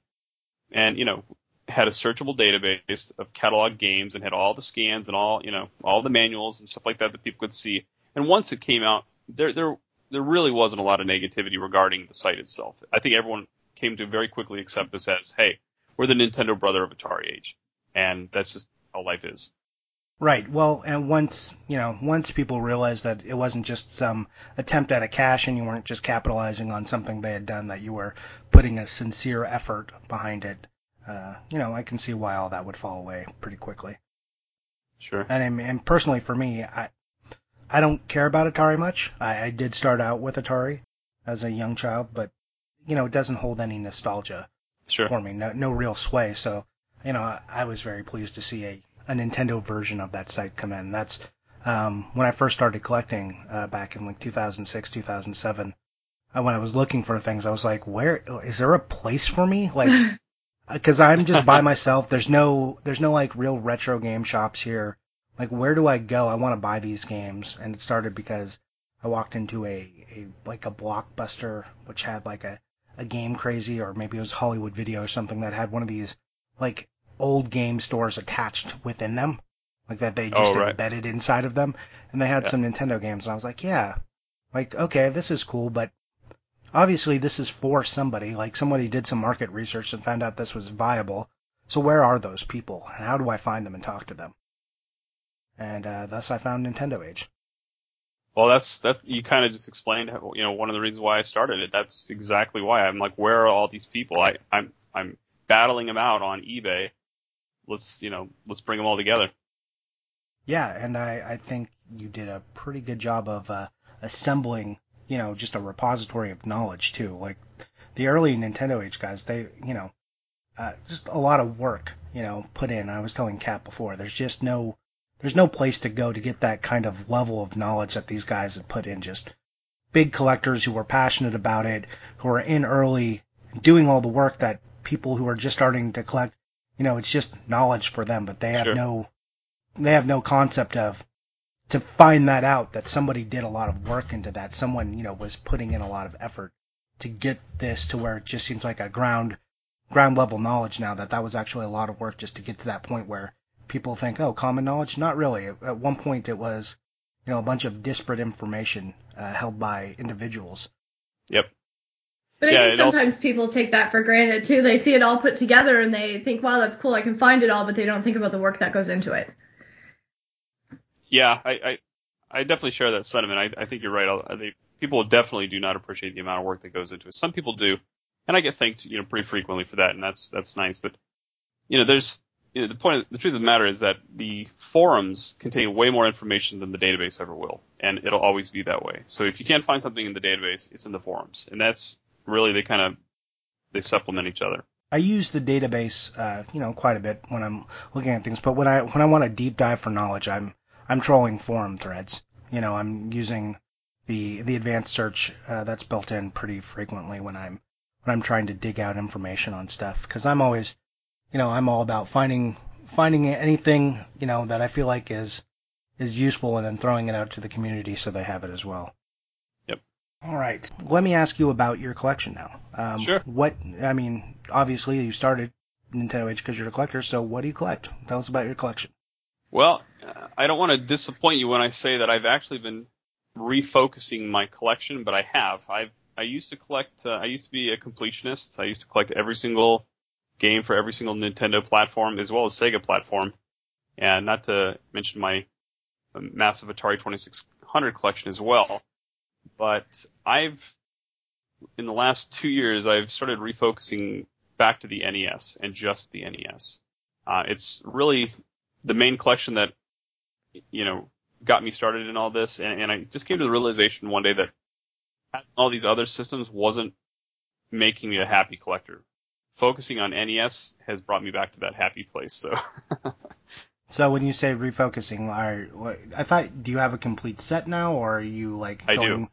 and you know, had a searchable database of catalog games and had all the scans and all you know all the manuals and stuff like that that people could see. And once it came out, there there there really wasn't a lot of negativity regarding the site itself. I think everyone came to very quickly accept this as, hey, we're the Nintendo brother of Atari Age, and that's just how life is. Right. Well, and once you know, once people realized that it wasn't just some attempt at a cash, and you weren't just capitalizing on something they had done, that you were putting a sincere effort behind it. Uh, you know, I can see why all that would fall away pretty quickly. Sure. And and personally, for me, I I don't care about Atari much. I, I did start out with Atari as a young child, but you know, it doesn't hold any nostalgia Sure. for me. No, no real sway. So, you know, I, I was very pleased to see a, a Nintendo version of that site come in. That's um, when I first started collecting uh, back in like 2006, 2007. Uh, when I was looking for things, I was like, "Where is there a place for me?" Like, because I'm just by myself. There's no, there's no like real retro game shops here. Like, where do I go? I want to buy these games, and it started because I walked into a, a like a blockbuster which had like a a Game Crazy or maybe it was Hollywood Video or something that had one of these like old game stores attached within them, like that they just Oh, right. embedded inside of them, and they had Yeah. some Nintendo games, and I was like, yeah, like okay, this is cool, but obviously this is for somebody. Like somebody did some market research and found out this was viable. So where are those people, and how do I find them and talk to them? And uh, thus I found Nintendo Age. Well, that's that. You kind of just explained, how, you know, one of the reasons why I started it. That's exactly why I'm like, where are all these people? I, I'm, I'm battling them out on eBay. Let's, you know, let's bring them all together. Yeah, and I, I think you did a pretty good job of uh, assembling, you know, just a repository of knowledge too. Like the early Nintendo Age guys, they, you know, uh, just a lot of work, you know, put in. I was telling Kat before, there's just no, there's no place to go to get that kind of level of knowledge that these guys had put in. Just big collectors who were passionate about it, who are in early, doing all the work that people who are just starting to collect, you know, it's just knowledge for them, but they have Sure. no, they have no concept of to find that out that somebody did a lot of work into that. Someone, you know, was putting in a lot of effort to get this to where it just seems like a ground ground level knowledge now that that was actually a lot of work just to get to that point where people think, oh, common knowledge? Not really. At one point, it was, you know, a bunch of disparate information uh, held by individuals. Yep. But I Yeah, think it also- sometimes people take that for granted too. They see it all put together and they think, wow, that's cool, I can find it all, but they don't think about the work that goes into it. Yeah, I, I, I definitely share that sentiment. I, I think you're right. I, they, people definitely do not appreciate the amount of work that goes into it. Some people do, and I get thanked, you know, pretty frequently for that, and that's that's nice. But you know, there's you know, the point. The truth of the matter is that the forums contain way more information than the database ever will, and it'll always be that way. So if you can't find something in the database, it's in the forums, and that's really they kind of they supplement each other. I use the database, uh, you know, quite a bit when I'm looking at things. But when I when I want a deep dive for knowledge, I'm I'm trolling forum threads. You know, I'm using the the advanced search uh, that's built in pretty frequently when I'm when I'm trying to dig out information on stuff. Because I'm always, you know, I'm all about finding finding anything you know that I feel like is is useful and then throwing it out to the community so they have it as well. All right. Let me ask you about your collection now. Um, Sure. What I mean, obviously you started Nintendo Age because you're a collector. So what do you collect? Tell us about your collection. Well, uh, I don't want to disappoint you when I say that I've actually been refocusing my collection, but I have. I've I used to collect. Uh, I used to be a completionist. I used to collect every single game for every single Nintendo platform as well as Sega platform, and not to mention my massive Atari 2600 collection as well. But I've in the last two years I've started refocusing back to the NES and just the NES. Uh, it's really the main collection that you know got me started in all this, and, and I just came to the realization one day that all these other systems wasn't making me a happy collector. Focusing on NES has brought me back to that happy place. So So when you say refocusing, are I thought do you have a complete set now, or are you like I do.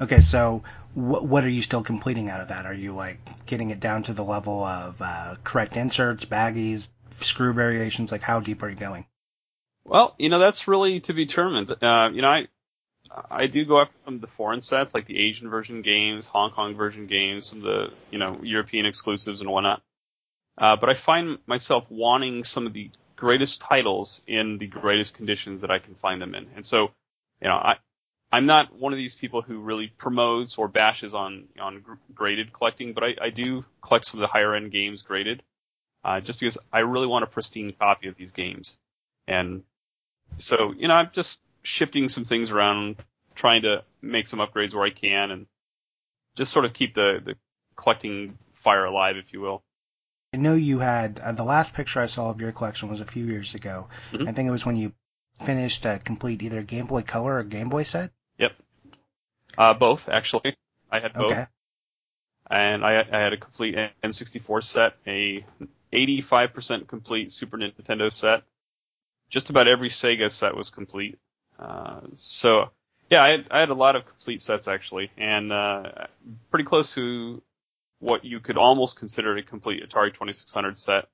Okay, so wh- what are you still completing out of that? Are you like getting it down to the level of uh, correct inserts, baggies, screw variations? Like how deep are you going? Well, you know that's really to be determined. Uh, you know, I I do go after some of the foreign sets, like the Asian version games, Hong Kong version games, some of the you know European exclusives and whatnot. Uh, but I find myself wanting some of the greatest titles in the greatest conditions that I can find them in. And so, you know, I I'm not one of these people who really promotes or bashes on on graded collecting, but I, I do collect some of the higher end games graded, uh, just because I really want a pristine copy of these games. And so, you know, I'm just shifting some things around, trying to make some upgrades where I can, and just sort of keep the the collecting fire alive, if you will. I know you had uh, the last picture I saw of your collection was a few years ago. Mhm. I think it was when you finished a complete either Game Boy Color or Game Boy set. Yep. Uh, both actually. I had both, Okay. and I, I had a complete N64 set, a 85% complete Super Nintendo set. Just about every Sega set was complete. Uh, so yeah, I had, I had a lot of complete sets actually, and uh, pretty close to what you could almost consider a complete Atari 2600 set.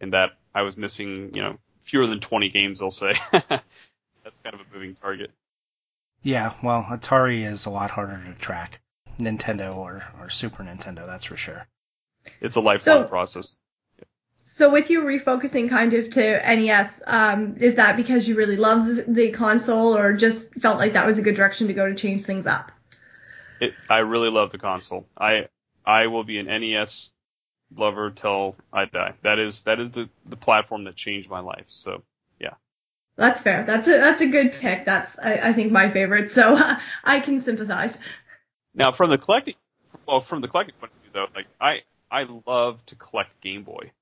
In that I was missing, you know, fewer than 20 games, I'll say. That's kind of a moving target. Yeah, well, Atari is a lot harder to track. Nintendo or, or Super Nintendo, that's for sure. It's a lifelong So- process. So with you refocusing kind of to NES, um, is that because you really love the, the console or just felt like that was a good direction to go to change things up? It, I really love the console. I I will be an NES lover till I die. That is that is the the platform that changed my life. So yeah. That's fair. That's a that's a good pick. That's I, I think my favorite. So I can sympathize. now from the collecting, well from the collecting point of view though, like I I love to collect Game Boy.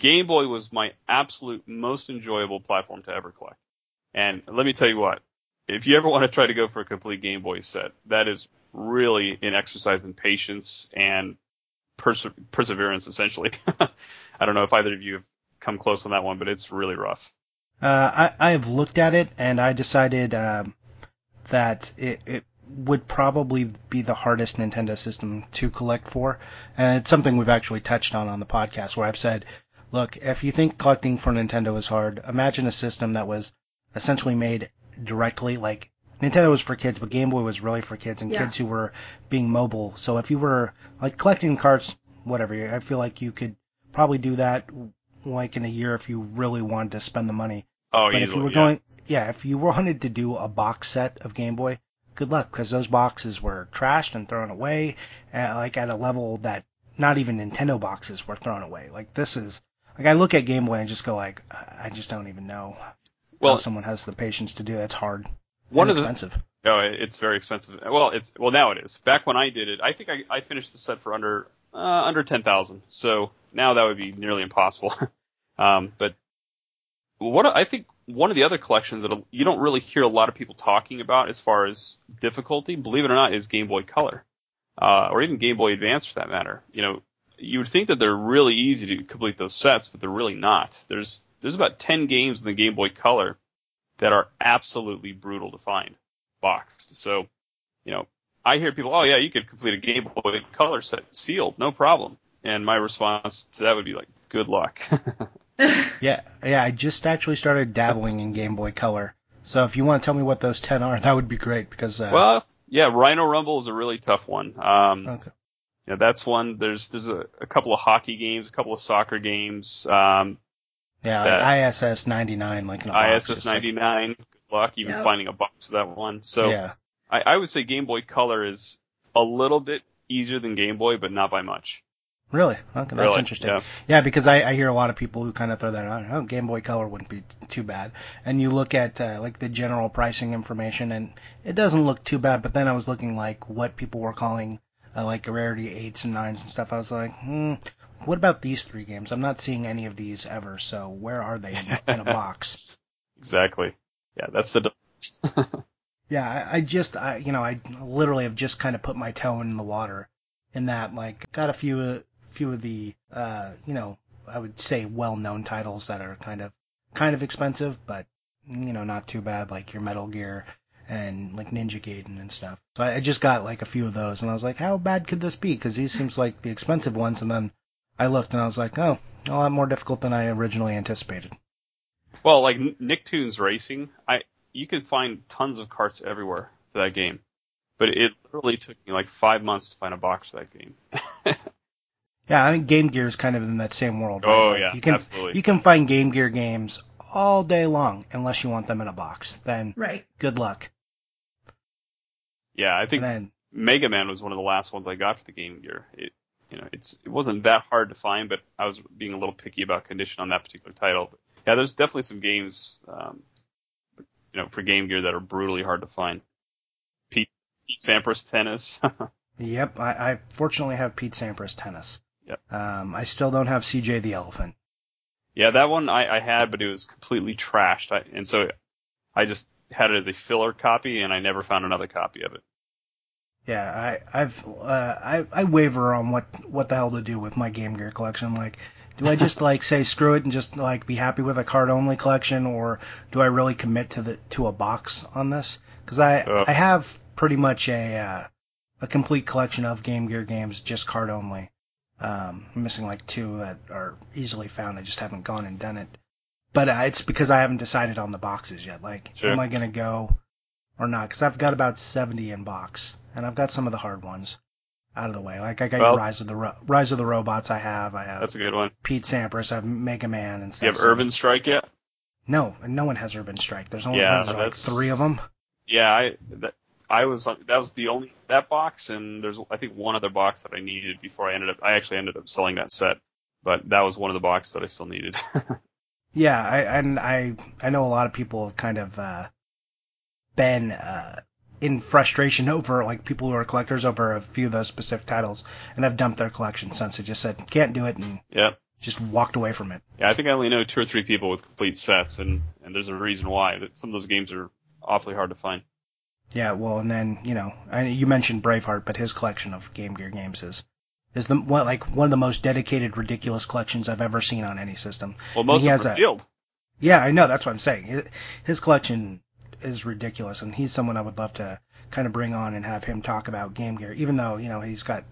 Game Boy was my absolute most enjoyable platform to ever collect. And let me tell you what, if you ever want to try to go for a complete Game Boy set, that is really an exercise in patience and perse- perseverance, essentially. I don't know if either of you have come close on that one, but it's really rough. Uh, I, I have looked at it and I decided um, that it, it would probably be the hardest Nintendo system to collect for. And it's something we've actually touched on on the podcast where I've said, look, if you think collecting for Nintendo is hard, imagine a system that was essentially made directly like Nintendo was for kids, but Game Boy was really for kids and Yeah. kids who were being mobile. So if you were like collecting cards, whatever, I feel like you could probably do that like in a year if you really wanted to spend the money. Oh, But easily, if you were yeah. going, yeah, if you wanted to do a box set of Game Boy, good luck because those boxes were trashed and thrown away, uh, like at a level that not even Nintendo boxes were thrown away. Like this is, like I look at Game Boy and just go like, I I just don't even know well, someone has the patience to do. It's hard. one and of the expensive. Oh, it- it's very expensive. Well, it's well now it is. Back when I did it, I think I, I finished the set for under uh, under ten thousand. So now that would be nearly impossible. um, but what I think one of the other collections that you don't really hear a lot of people talking about as far as difficulty, believe it or not, is Game Boy Color, uh, or even Game Boy Advance for that matter. You know, you would think that they're really easy to complete those sets, but they're really not. There's there's about ten games in the Game Boy Color that are absolutely brutal to find boxed. So, you know, I hear people, oh yeah, you could complete a Game Boy Color set sealed, no problem. And my response to that would be like, good luck. Yeah, yeah. I just actually started dabbling in Game Boy Color. So if you want to tell me what those ten are, that would be great because uh, well, yeah, Rhino Rumble is a really tough one. Um, okay. yeah, that's one. There's there's a, a couple of hockey games, a couple of soccer games. Um, yeah, that- like ISS ninety nine, like in a box, ISS just like- 99. Good luck even Yep. finding a box of that one. So yeah, I, I would say Game Boy Color is a little bit easier than Game Boy, but not by much. really, okay, that's Really, interesting. yeah. Yeah, because I, I hear a lot of people who kind of throw that out. Oh, Game Boy Color wouldn't be too bad. And you look at uh, like the general pricing information, and it doesn't look too bad. But then I was looking like what people were calling uh, like rarity eights and nines and stuff. I was like, hmm, what about these three games? I'm not seeing any of these ever. So where are they in, in a box? Exactly. Yeah, that's the Yeah, I, I just, I, you know, I literally have just kind of put my toe in the water in that, like, got a few, uh, few of the, uh, you know, I would say well-known titles that are kind of, kind of expensive, but, you know, not too bad, like your Metal Gear and like Ninja Gaiden and stuff. So I, I just got like a few of those, and I was like, how bad could this be? Because these seems like the expensive ones, and then I looked and I was like, oh, a lot more difficult than I originally anticipated. Well, like Nicktoons Racing, I you can find tons of carts everywhere for that game, but it literally took me like five months to find a box for that game. Yeah, I mean Game Gear is kind of in that same world. Right? Oh Like, yeah, you can absolutely. you can find Game Gear games all day long unless you want them in a box. Then Right. good luck. Yeah, I think then Mega Man was one of the last ones I got for the Game Gear. It, you know, it's it wasn't that hard to find, but I was being a little picky about condition on that particular title. But yeah, there's definitely some games, um, you know, for Game Gear that are brutally hard to find. Pete, Pete Sampras Tennis. Yep, I, I fortunately have Pete Sampras tennis. Yep. Um, I still don't have CJ the Elephant. yeah, that one I, I had, but it was completely trashed, I, and so I just had it as a filler copy, and I never found another copy of it. Yeah, I, I've uh, I, I waver on what what the hell to do with my Game Gear collection. Like, do I just like say screw it and just like be happy with a cart only collection, or do I really commit to the to a box on this? Because I Uh. I have pretty much a uh, a complete collection of Game Gear games just cart only. Um, I'm missing like two that are easily found. I just haven't gone and done it. But uh, it's because I haven't decided on the boxes yet. Like, Sure. am I gonna go or not? Because I've got about 70 in box, and I've got some of the hard ones out of the way. Like I got Well- Rise of the Ro- Rise of the Robots. I have. I have That's a good one. Pete Sampras. I have Mega Man and stuff. You have so- Urban Strike yet? No, no one has Urban Strike. There's only Yeah, what is there, like three of them. Yeah, I that, I was that was the only that box, and there's I think one other box that I needed before I ended up. I actually ended up selling that set, but that was one of the boxes that I still needed. Yeah, I and I I know a lot of people have kind of uh, been uh, in frustration over like people who are collectors over a few of those specific titles and have dumped their collection since they just said can't do it and yeah, just walked away from it. yeah. I think I only know two or three people with complete sets, and and there's a reason why. That some of those games are awfully hard to find. Yeah, well, and then you know, I, you mentioned Braveheart, but his collection of Game Gear games is is the one like one of the most dedicated, ridiculous collections I've ever seen on any system. Well, most he of has them are sealed. Yeah, I know. That's what I'm saying. His collection is ridiculous, and he's someone I would love to kind of bring on and have him talk about Game Gear. Even though you know he's got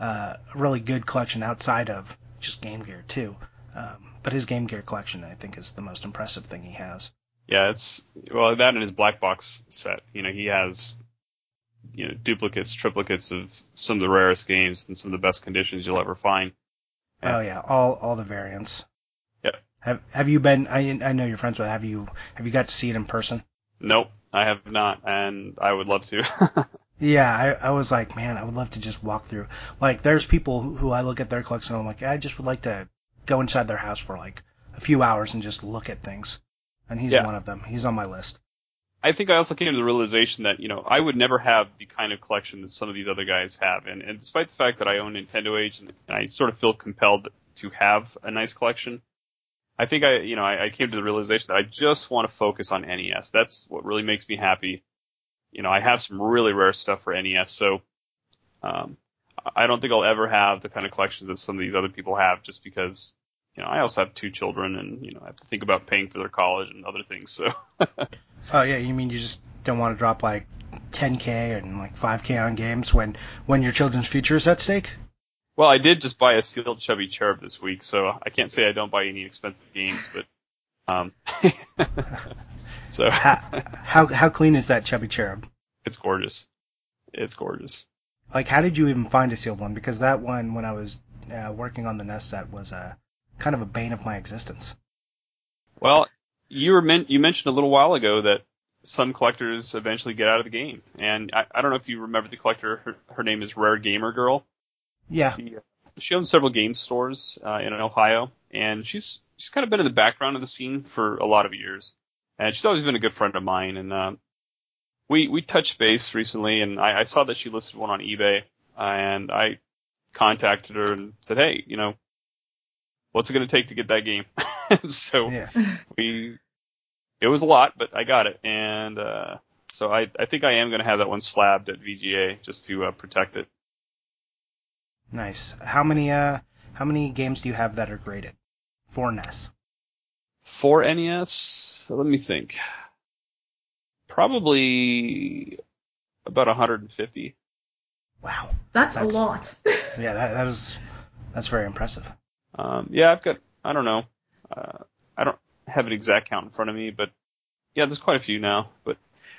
uh, a really good collection outside of just Game Gear too. Um, but his Game Gear collection, I think, is the most impressive thing he has. Yeah, it's well that and his black box set. You know, he has you know duplicates, triplicates of some of the rarest games and some of the best conditions you'll ever find. Yeah. Oh yeah, all all the variants. Yep. Have Have you been? I I know you're friends with. Have you Have you got to see it in person? Nope, I have not, and I would love to. Yeah, I, I was like, man, I would love to just walk through. Like, there's people who, who I look at their collection and I'm like, I just would like to go inside their house for like a few hours and just look at things. And he's Yeah. one of them. He's on my list. I think I also came to the realization that, you know, I would never have the kind of collection that some of these other guys have. And, and despite the fact that I own Nintendo Age and, and I sort of feel compelled to have a nice collection, I think I, you know, I, I came to the realization that I just want to focus on NES. That's what really makes me happy. You know, I have some really rare stuff for NES, so, um, I don't think I'll ever have the kind of collections that some of these other people have just because, you know, I also have two children and, you know, I have to think about paying for their college and other things, so. Oh yeah, you mean you just don't want to drop like 10k and like 5k on games when when your children's future is at stake? Well, I did just buy a sealed chubby cherub this week, so I can't say I don't buy any expensive games, but um, so How how how clean is that chubby cherub? it's gorgeous. It's gorgeous. Like, how did you even find a sealed one? Because that one, when I was uh, working on the NES set, was a kind of a bane of my existence. Well, you were men- you mentioned a little while ago that some collectors eventually get out of the game, and I, I don't know if you remember the collector. Her, her name is Rare Gamer Girl. Yeah, She, uh, she owns several game stores uh, in Ohio, and she's she's kind of been in the background of the scene for a lot of years, and she's always been a good friend of mine. And um, we we touched base recently, and I, I saw that she listed one on eBay, and I contacted her and said, hey, you know, what's it going to take to get that game? so yeah. we it was a lot, but I got it, and uh, so I I think I am going to have that one slabbed at VGA just to uh, protect it. Nice. How many uh how many games do you have that are graded for NES? For NES, so let me think. Probably about 150. Wow. That's, That's- a lot. Yeah, that, that was that's very impressive. Um, yeah, I've got, I don't know, uh, I don't have an exact count in front of me, but yeah, there's quite a few now. But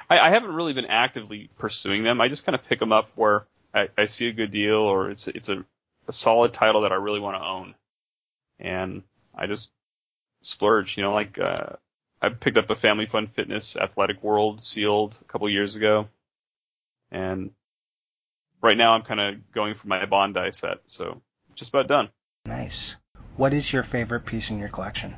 I, I haven't really been actively pursuing them. I just kind of pick them up where I, I see a good deal or it's it's a, a solid title that I really want to own, and I just splurge. You know, like uh, I picked up a Family Fun Fitness Athletic World sealed a couple years ago, and right now I'm kind of going for my Bandai set, so just about done. Nice. What is your favorite piece in your collection?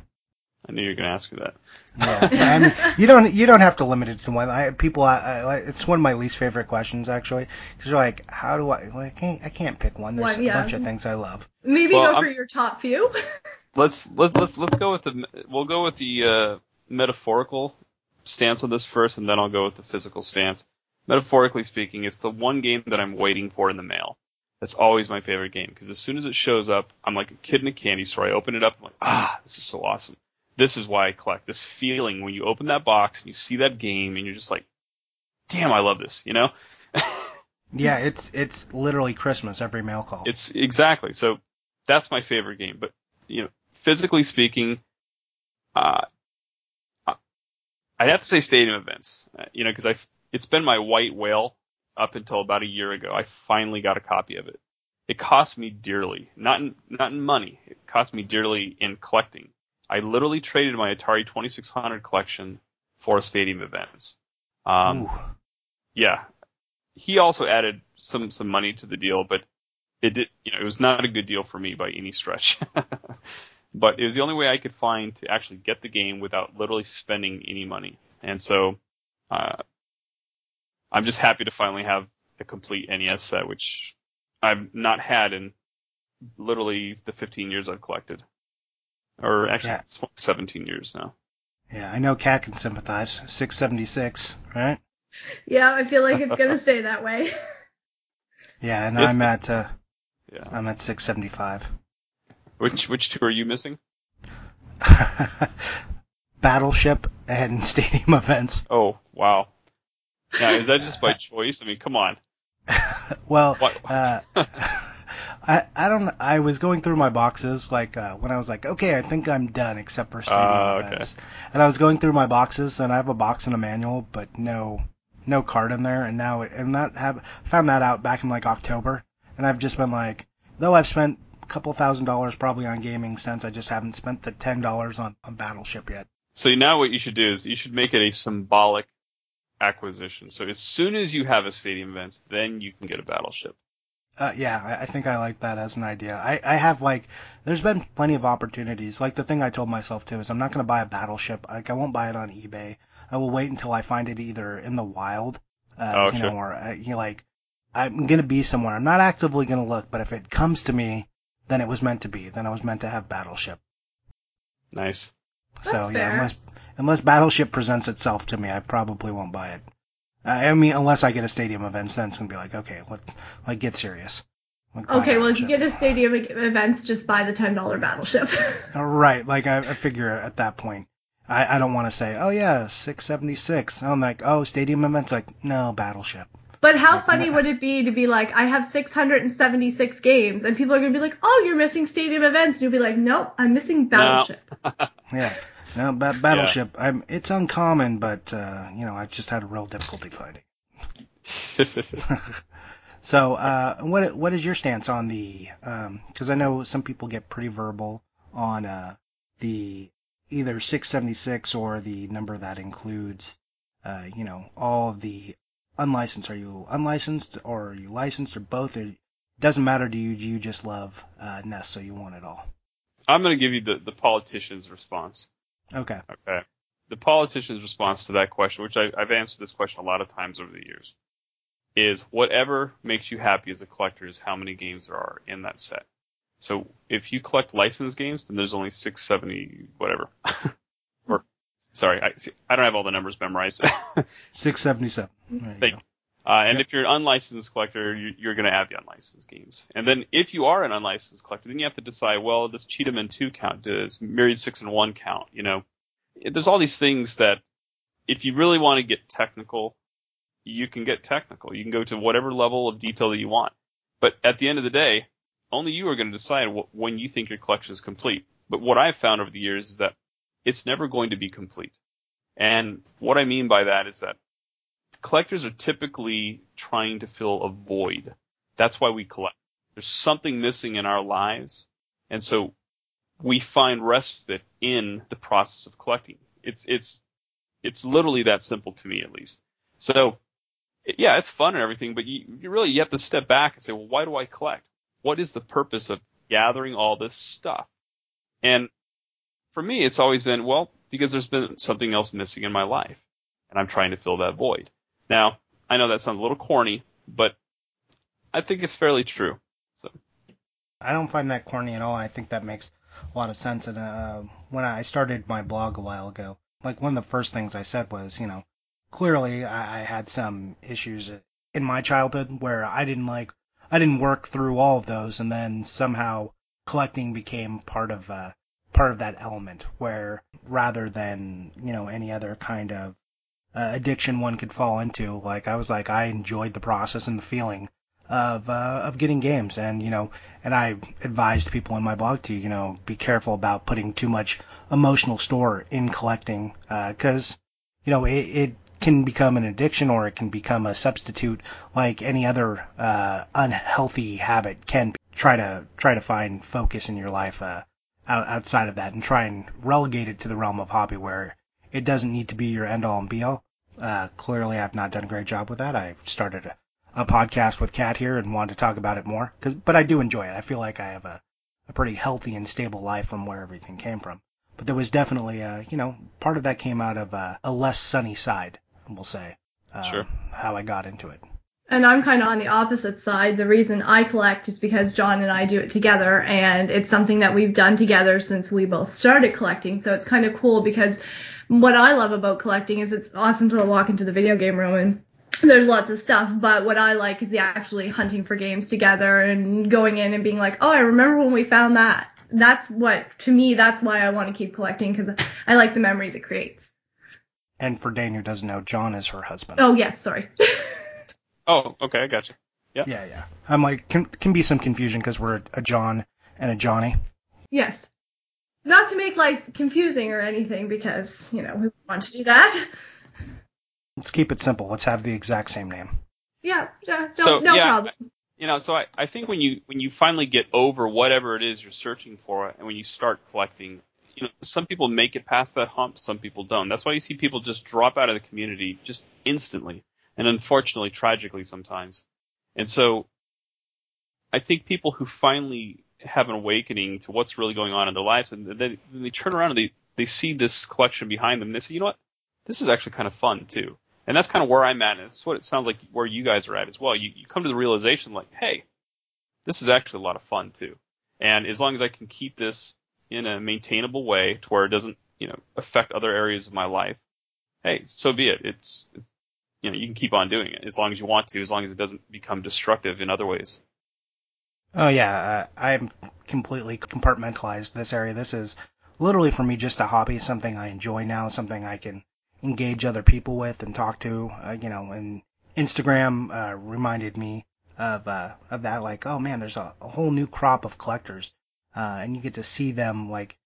I knew you were going to ask me that. Yeah, I mean, you don't you don't have to limit it to one. I, people, I, I, it's one of my least favorite questions actually, because you're like, how do I? Like, I can't, I can't pick one. There's One, yeah. a bunch of things I love. Maybe Well, go for I'm- your top few. let's let, let's let's go with the we'll go with the uh, metaphorical stance on this first, and then I'll go with the physical stance. Metaphorically speaking, it's the one game that I'm waiting for in the mail. That's always my favorite game because as soon as it shows up, I'm like a kid in a candy store. I open it up, I'm like, ah, this is so awesome. This is why I collect. This feeling when you open that box and you see that game and you're just like, damn, I love this. You know, Yeah, it's it's literally Christmas every mail call. It's exactly so. That's my favorite game. But you know, physically speaking, uh, I- I'd have to say stadium events. Uh, you know, because I it's been my white whale up until about a year ago. I finally got a copy of it. It cost me dearly, not in not in money. It cost me dearly in collecting. I literally traded my Atari 2600 collection for stadium events. Um, yeah, he also added some some money to the deal, but it did you know it was not a good deal for me by any stretch. but it was the only way I could find to actually get the game without literally spending any money, and so uh, I'm just happy to finally have a complete NES set, which I've not had in literally the 15 years I've collected, or actually Yeah. it's 17 years now. Yeah, I know Kat can sympathize. 676, right? yeah, I feel like it's gonna stay that way. Yeah, and It's- I'm at uh, Yeah. I'm at 675. Which which two are you missing? Battleship and stadium events. Oh wow. Now is that just by choice? I mean, come on. Well, uh, I I don't. I was going through my boxes like uh, when I was like, okay, I think I'm done except for stadium okay. events. And I was going through my boxes, and I have a box and a manual, but no no cart in there. And now and that have found that out back in like October, and I've just been like, though I've spent a couple thousand dollars probably on gaming since, I just haven't spent the ten dollars on on Battleship yet. So now what you should do is you should make it a symbolic acquisition. So as soon as you have a stadium event, then you can get a battleship. Uh, yeah, I, I think I like that as an idea. I, I have like, there's been plenty of opportunities. Like the thing I told myself too is I'm not going to buy a battleship. Like I won't buy it on eBay. I will wait until I find it either in the wild, uh, Oh, you sure. know, or uh, you know, like I'm going to be somewhere. I'm not actively going to look, but if it comes to me, then it was meant to be. Then I was meant to have battleship. Nice. so That's yeah, fair. unless unless battleship presents itself to me, I probably won't buy it. I mean, unless I get a stadium event, then it's gonna be like, okay, let like get serious. Like, Okay, well if you get a stadium events, just buy the ten dollar battleship. Right, like I, I figure at that point, I, I don't want to say, oh yeah, 676. I'm like, oh, stadium events, like, no, Battleship. But how funny would it be to be like, I have 676 games, and people are gonna be like, oh, you're missing stadium events, and you'll be like, nope, I'm missing Battleship. Yeah, no, ba- Battleship. I'm, it's uncommon, but uh, you know, I've just had a real difficulty finding. So, uh, what what is your stance on the? Because I know some people get pretty verbal on uh, the either 676 or the number that includes, uh, you know, all of the unlicensed. Are you unlicensed or are you licensed or both? It doesn't matter to you. Do you just love uh, NES, so you want it all? I'm going to give you the, the politician's response. Okay. Okay. The politician's response to that question, which I, I've answered this question a lot of times over the years, is whatever makes you happy as a collector is how many games there are in that set. So if you collect licensed games, then there's only 670 whatever. or sorry, I see, I don't have all the numbers memorized. 677. There you Thank go. Uh, and Yep. if you're an unlicensed collector, you, you're going to have the unlicensed games. And then if you are an unlicensed collector, then you have to decide, well, does Cheetah 2 count? Does Myriad 6 and 1 count? You know, there's all these things that if you really want to get technical, you can get technical. You can go to whatever level of detail that you want. But at the end of the day, only you are going to decide wh- when you think your collection is complete. But what I've found over the years is that it's never going to be complete. And what I mean by that is that collectors are typically trying to fill a void. That's why we collect. There's something missing in our lives. And so we find respite in the process of collecting. It's, it's, it's literally that simple to me at least. So yeah, it's fun and everything, but you, you really, you have to step back and say, well, why do I collect? What is the purpose of gathering all this stuff? And for me, it's always been, well, because there's been something else missing in my life and I'm trying to fill that void. Now, I know that sounds a little corny, but I think it's fairly true. So I don't find that corny at all. I think that makes a lot of sense. And uh, when I started my blog a while ago, like one of the first things I said was, you know, clearly I, I had some issues in my childhood where I didn't like, I didn't work through all of those, and then somehow collecting became part of uh, part of that element where rather than you know any other kind of uh, addiction one could fall into, like I was like I enjoyed the process and the feeling of uh, of getting games, and you know, and I advised people in my blog to you know be careful about putting too much emotional store in collecting, because uh, you know it, it can become an addiction or it can become a substitute like any other uh, unhealthy habit can. Be. Try to try to find focus in your life uh, outside of that and try and relegate it to the realm of hobby where it doesn't need to be your end all and be all. Uh, clearly, I've not done a great job with that. I started a, a podcast with Kat here and wanted to talk about it more. Cause, but I do enjoy it. I feel like I have a, a pretty healthy and stable life from where everything came from. But there was definitely, a, you know, part of that came out of a, a less sunny side, we'll say. Um, sure. How I got into it. And I'm kind of on the opposite side. The reason I collect is because John and I do it together, and it's something that we've done together since we both started collecting. So it's kind of cool because what I love about collecting is it's awesome to walk into the video game room and there's lots of stuff, but what I like is the actually hunting for games together and going in and being like, oh, I remember when we found that. That's what, to me, that's why I want to keep collecting because I like the memories it creates. And for Dain who doesn't know, John is her husband. Oh, yes, sorry. oh, okay, I got you. Yeah. Yeah, yeah. I'm like, can, can be some confusion because we're a John and a Johnny. Yes. Not to make life confusing or anything, because, you know, we want to do that. Let's keep it simple. Let's have the exact same name. Yeah, yeah no, so, no yeah, problem. You know, so I, I think when you when you finally get over whatever it is you're searching for, and when you start collecting, you know, some people make it past that hump, some people don't. That's why you see people just drop out of the community just instantly, and unfortunately, tragically sometimes. And so, I think people who finally have an awakening to what's really going on in their lives, and then, then they turn around and they they see this collection behind them, and they say, you know what, this is actually kind of fun too. And that's kind of where I'm at. And it's what it sounds like where you guys are at as well. You, you come to the realization like, hey, this is actually a lot of fun too. And as long as I can keep this in a maintainable way to where it doesn't, you know, affect other areas of my life, hey, so be it. It's, it's you know, you can keep on doing it as long as you want to, as long as it doesn't become destructive in other ways. Oh yeah, uh, I'm completely compartmentalized this area. This is literally for me just a hobby, something I enjoy now, something I can engage other people with and talk to. Uh, you know, and Instagram uh, reminded me of uh, of that. Like, oh man, there's a, a whole new crop of collectors, uh, and you get to see them. Like,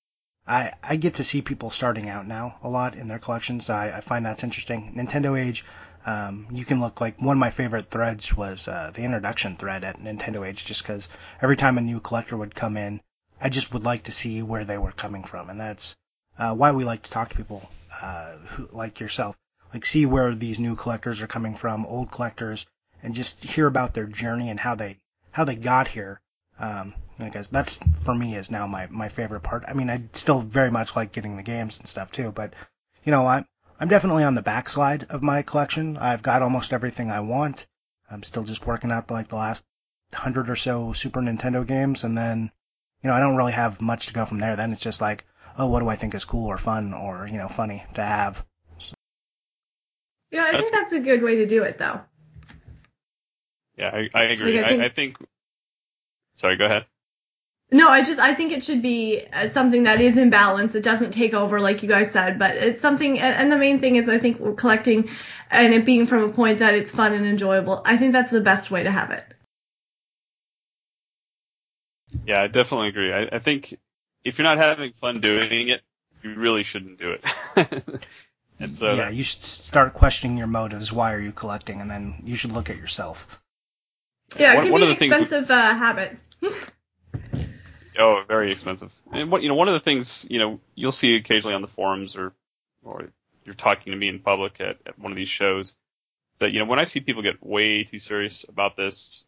I I get to see people starting out now a lot in their collections. I, I find that's interesting. Nintendo Age. Um, you can look like one of my favorite threads was uh, the introduction thread at Nintendo Age, just because every time a new collector would come in, I just would like to see where they were coming from, and that's uh, why we like to talk to people uh, who, like yourself, like see where these new collectors are coming from, old collectors, and just hear about their journey and how they how they got here. Um, I guess that's for me is now my my favorite part. I mean, I still very much like getting the games and stuff too, but you know, I'm I'm definitely on the backslide of my collection. I've got almost everything I want. I'm still just working out like the last hundred or so Super Nintendo games, and then you know I don't really have much to go from there. Then it's just like oh, what do I think is cool or fun or, you know, funny to have. So. Yeah, I that's, think that's a good way to do it, though. Yeah, I, I agree. Like, I, think... I, I think. Sorry, go ahead. No, I just I think it should be uh, something that is in balance. It doesn't take over like you guys said, but it's something. And the main thing is I think we're collecting and it being from a point that it's fun and enjoyable. I think that's the best way to have it. Yeah, I definitely agree. I, I think if you're not having fun doing it, you really shouldn't do it. and so yeah, you should start questioning your motives. Why are you collecting? And then you should look at yourself. Yeah, it can one be an expensive we, uh, habit. Oh, very expensive. And what you know, one of the things you know you'll see occasionally on the forums or or you're talking to me in public at, at one of these shows is that you know when I see people get way too serious about this,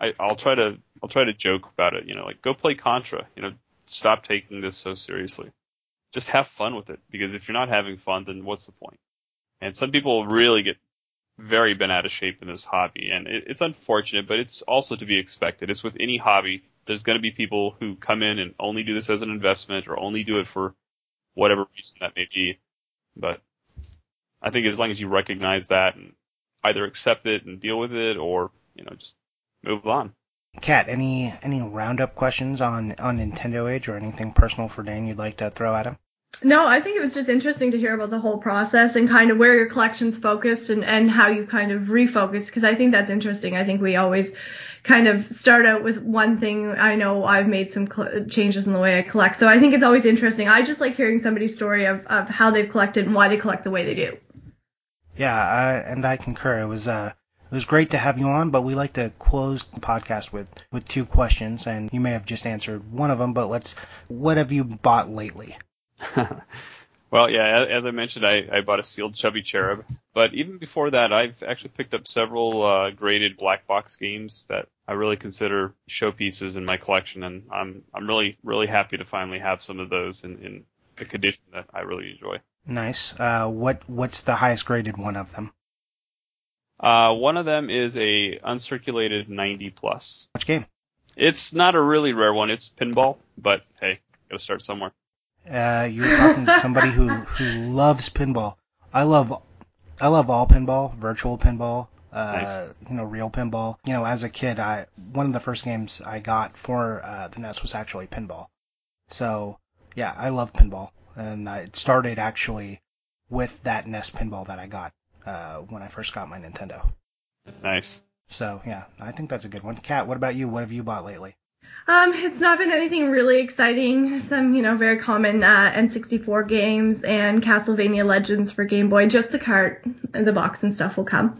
I, I'll try to I'll try to joke about it. You know, like go play Contra. You know, stop taking this so seriously. Just have fun with it because if you're not having fun, then what's the point? And some people really get very bent out of shape in this hobby, and it, it's unfortunate, but it's also to be expected. It's with any hobby there's going to be people who come in and only do this as an investment or only do it for whatever reason that may be. But I think as long as you recognize that and either accept it and deal with it or, you know, just move on. Kat, any any roundup questions on on Nintendo Age or anything personal for Dain you'd like to throw at him? No, I think it was just interesting to hear about the whole process and kind of where your collection's focused and and how you kind of refocus because I think that's interesting. I think we always kind of start out with one thing. I know I've made some cl- changes in the way I collect, so I think it's always interesting. I just like hearing somebody's story of, of how they've collected and why they collect the way they do. Yeah, I, and I concur. It was uh, it was great to have you on, but we like to close the podcast with with two questions, and you may have just answered one of them, but let's. What have you bought lately? Well, yeah, as I mentioned, I, I bought a sealed Chubby Cherub, but even before that, I've actually picked up several uh, graded black box games that I really consider showpieces in my collection, and I'm I'm really really happy to finally have some of those in, in a condition that I really enjoy. Nice. Uh, what what's the highest graded one of them? Uh, one of them is a uncirculated 90 plus. Which game? It's not a really rare one. It's pinball, but hey, gotta start somewhere. Uh, you were talking to somebody who who loves pinball. I love I love all pinball, virtual pinball, uh, nice. you know, real pinball. You know, as a kid, I one of the first games I got for uh, the NES was actually pinball. So yeah, I love pinball, and it started actually with that NES pinball that I got uh, when I first got my Nintendo. Nice. So yeah, I think that's a good one. Kat, what about you? What have you bought lately? Um, it's not been anything really exciting. Some, you know, very common uh, N64 games and Castlevania Legends for Game Boy. Just the cart and the box and stuff will come.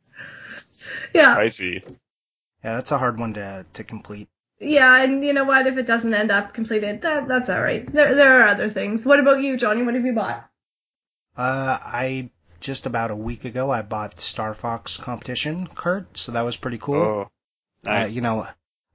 yeah. I see. Yeah, that's a hard one to to complete. Yeah, and you know what? If it doesn't end up completed, that that's all right. There there are other things. What about you, Johnny? What have you bought? Uh, I just about a week ago I bought Star Fox competition card, so that was pretty cool. Oh, nice. Uh, you know,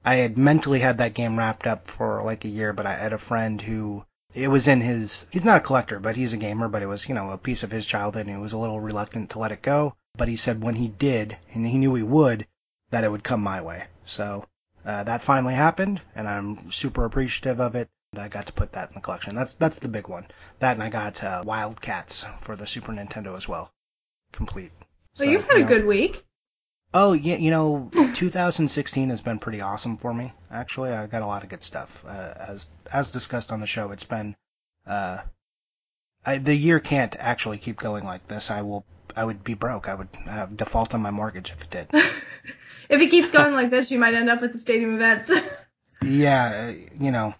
I had mentally had that game wrapped up for like a year, but I had a friend who it was in his he's not a collector, but he's a gamer, but it was, you know, a piece of his childhood and he was a little reluctant to let it go. But he said when he did, and he knew he would, that it would come my way. So uh, that finally happened, and I'm super appreciative of it. I got to put that in the collection. That's that's the big one. That and I got uh, Wildcats for the Super Nintendo as well, complete. So, you've had you know, a good week. Oh yeah, you know, 2016 has been pretty awesome for me. Actually, I got a lot of good stuff. Uh, as as discussed on the show, it's been uh, I, the year can't actually keep going like this. I will, I would be broke. I would have default on my mortgage if it did. if it keeps going like this, you might end up with the stadium events. yeah, uh, you know,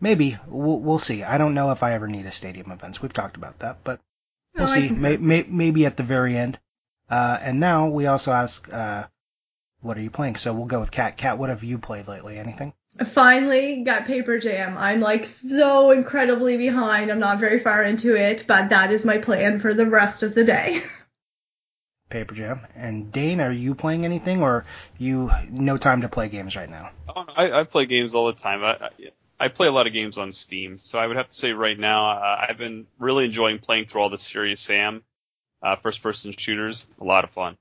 maybe we'll we'll see. I don't know if I ever need a stadium events. We've talked about that, but we'll no, see. May, may, maybe at the very end. Uh, and now we also ask, uh, what are you playing? So we'll go with Kat. Kat, what have you played lately? Anything? Finally got Paper Jam. I'm like so incredibly behind. I'm not very far into it, but that is my plan for the rest of the day. Paper Jam. And Dain, are you playing anything, or you no time to play games right now? Oh, I, I play games all the time. I, I, I play a lot of games on Steam, so I would have to say right now uh, I've been really enjoying playing through all the Serious Sam uh, first person shooters. A lot of fun.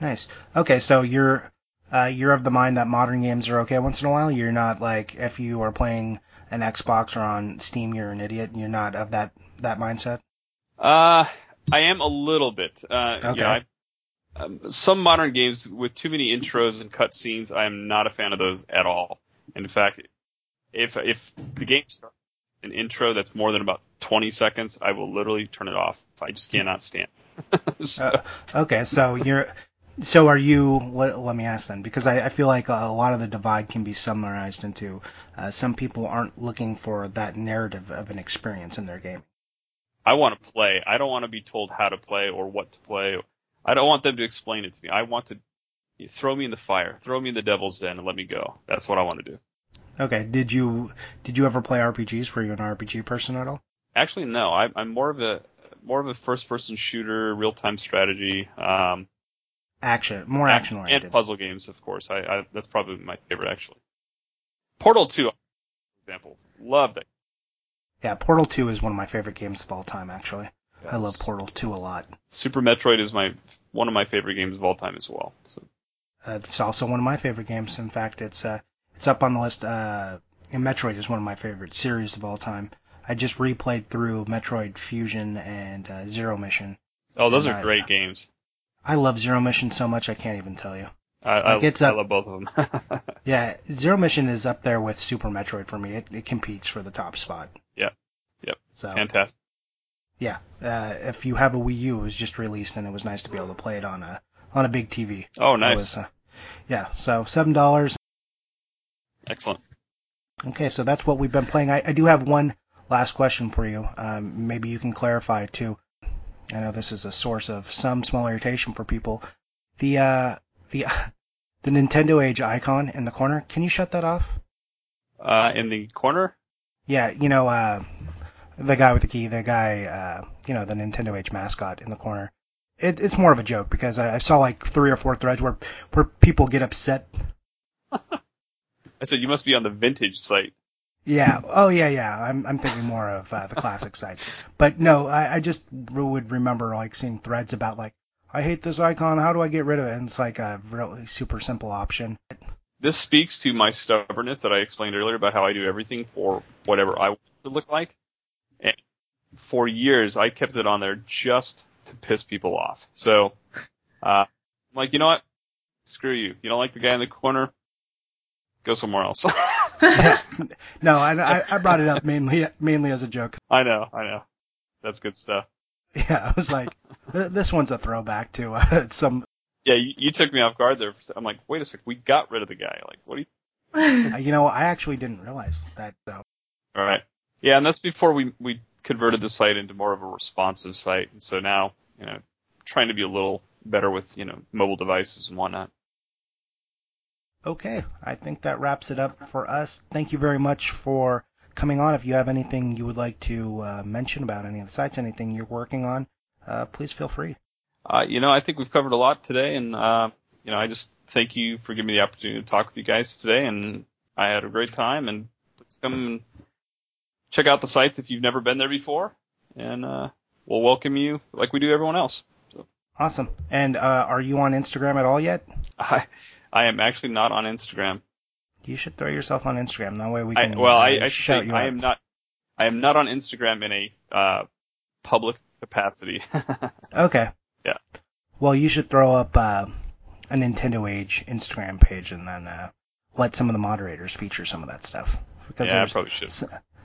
Nice. Okay, so you're uh, you're of the mind that modern games are okay once in a while. You're not like if you are playing an Xbox or on Steam, you're an idiot. You're not of that that mindset. Uh, I am a little bit. Uh, okay. Know, I, um, some modern games with too many intros and cutscenes, I am not a fan of those at all. And in fact, if if the game starts an intro that's more than about 20 seconds, I will literally turn it off. I just cannot stand. so, Uh, okay, so you're, so are you? Let, let me ask then, because I, I feel like a lot of the divide can be summarized into uh, some people aren't looking for that narrative of an experience in their game. I want to play. I don't want to be told how to play or what to play. I don't want them to explain it to me. I want to throw me in the fire, throw me in the devil's den, and let me go. That's what I want to do. Okay, did you did you ever play RPGs? Were you an RPG person at all? Actually, no. I, I'm more of a more of a first-person shooter, real-time strategy, um, Action, more action and oriented. puzzle games, of course. I, I that's probably my favorite actually. Portal 2, for example, love that. Yeah, Portal 2 is one of my favorite games of all time. Actually, I love Portal 2 a lot. Super Metroid is my one of my favorite games of all time as well. So Uh, it's also one of my favorite games. In fact, it's uh, it's up on the list. Uh, and Metroid is one of my favorite series of all time. I just replayed through Metroid Fusion and uh, Zero Mission. Oh, those And are I- great games. I love Zero Mission so much I can't even tell you. I, I, Like, it's I love both of them. Yeah, Zero Mission is up there with Super Metroid for me. It, it competes for the top spot. Yep. Yep. So Fantastic. yeah, uh, if you have a Wii U, it was just released and it was nice to be able to play it on a on a big TV. Oh, nice. was, uh, yeah, so seven dollars. Excellent. Okay, so that's what we've been playing. I, I do have one last question for you. Um, maybe you can clarify too. I know this is a source of some small irritation for people. The uh, the the Nintendo Age icon in the corner. Can you shut that off? Uh, in the corner, Yeah, you know, uh, the guy with the key, the guy, uh, you know, the Nintendo Age mascot in the corner. It, it's more of a joke because I, I saw like three or four threads where where people get upset. I said you must be on the vintage site. Yeah. Oh yeah, yeah. I'm I'm thinking more of uh, the classic side. But no, I, I just would remember like seeing threads about like I hate this icon. How do I get rid of it? And it's like a really super simple option. This speaks to my stubbornness that I explained earlier about how I do everything for whatever I want it to look like. And for years, I kept it on there just to piss people off. So, uh, I'm like, you know what? Screw you. You don't like the guy in the corner? Go somewhere else. Yeah. no, I, I I brought it up mainly mainly as a joke. I know, I know. That's good stuff. Yeah, I was like, this one's a throwback to uh, some. Yeah, you, you took me off guard there. I'm like, wait a sec, we got rid of the guy. Like, what do you? You know, I actually didn't realize that. So All right. Yeah, and that's before we we converted the site into more of a responsive site. And so now, you know, trying to be a little better with you know mobile devices and whatnot. Okay, I think that wraps it up for us. Thank you very much for coming on. If you have anything you would like to uh, mention about any of the sites, anything you're working on, uh, please feel free. Uh, you know, I think we've covered a lot today, and uh, you know, I just thank you for giving me the opportunity to talk with you guys today, and I had a great time. And let's come and check out the sites if you've never been there before, and uh, we'll welcome you like we do everyone else. Awesome. And uh, are you on Instagram at all yet? I I am actually not on Instagram. You should throw yourself on Instagram. That way we I, can. well, uh, I, I shout you I am not. I am not on Instagram in a uh, public capacity. Okay. Yeah. Well, you should throw up uh, a Nintendo Age Instagram page and then uh, let some of the moderators feature some of that stuff. Because yeah, I probably should.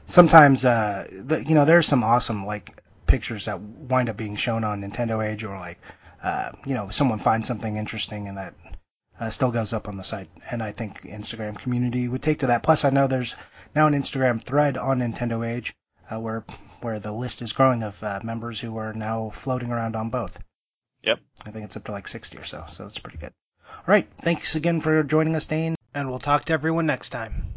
sometimes, uh, the, you know, there's some awesome like pictures that wind up being shown on Nintendo Age, or like, uh, you know, someone finds something interesting and that uh, still goes up on the site. And I think Instagram community would take to that. Plus, I know there's now an Instagram thread on Nintendo Age uh, where where the list is growing of uh, members who are now floating around on both. Yep. I think it's up to like 60 or so, so it's pretty good. All right, thanks again for joining us, Dain, and we'll talk to everyone next time.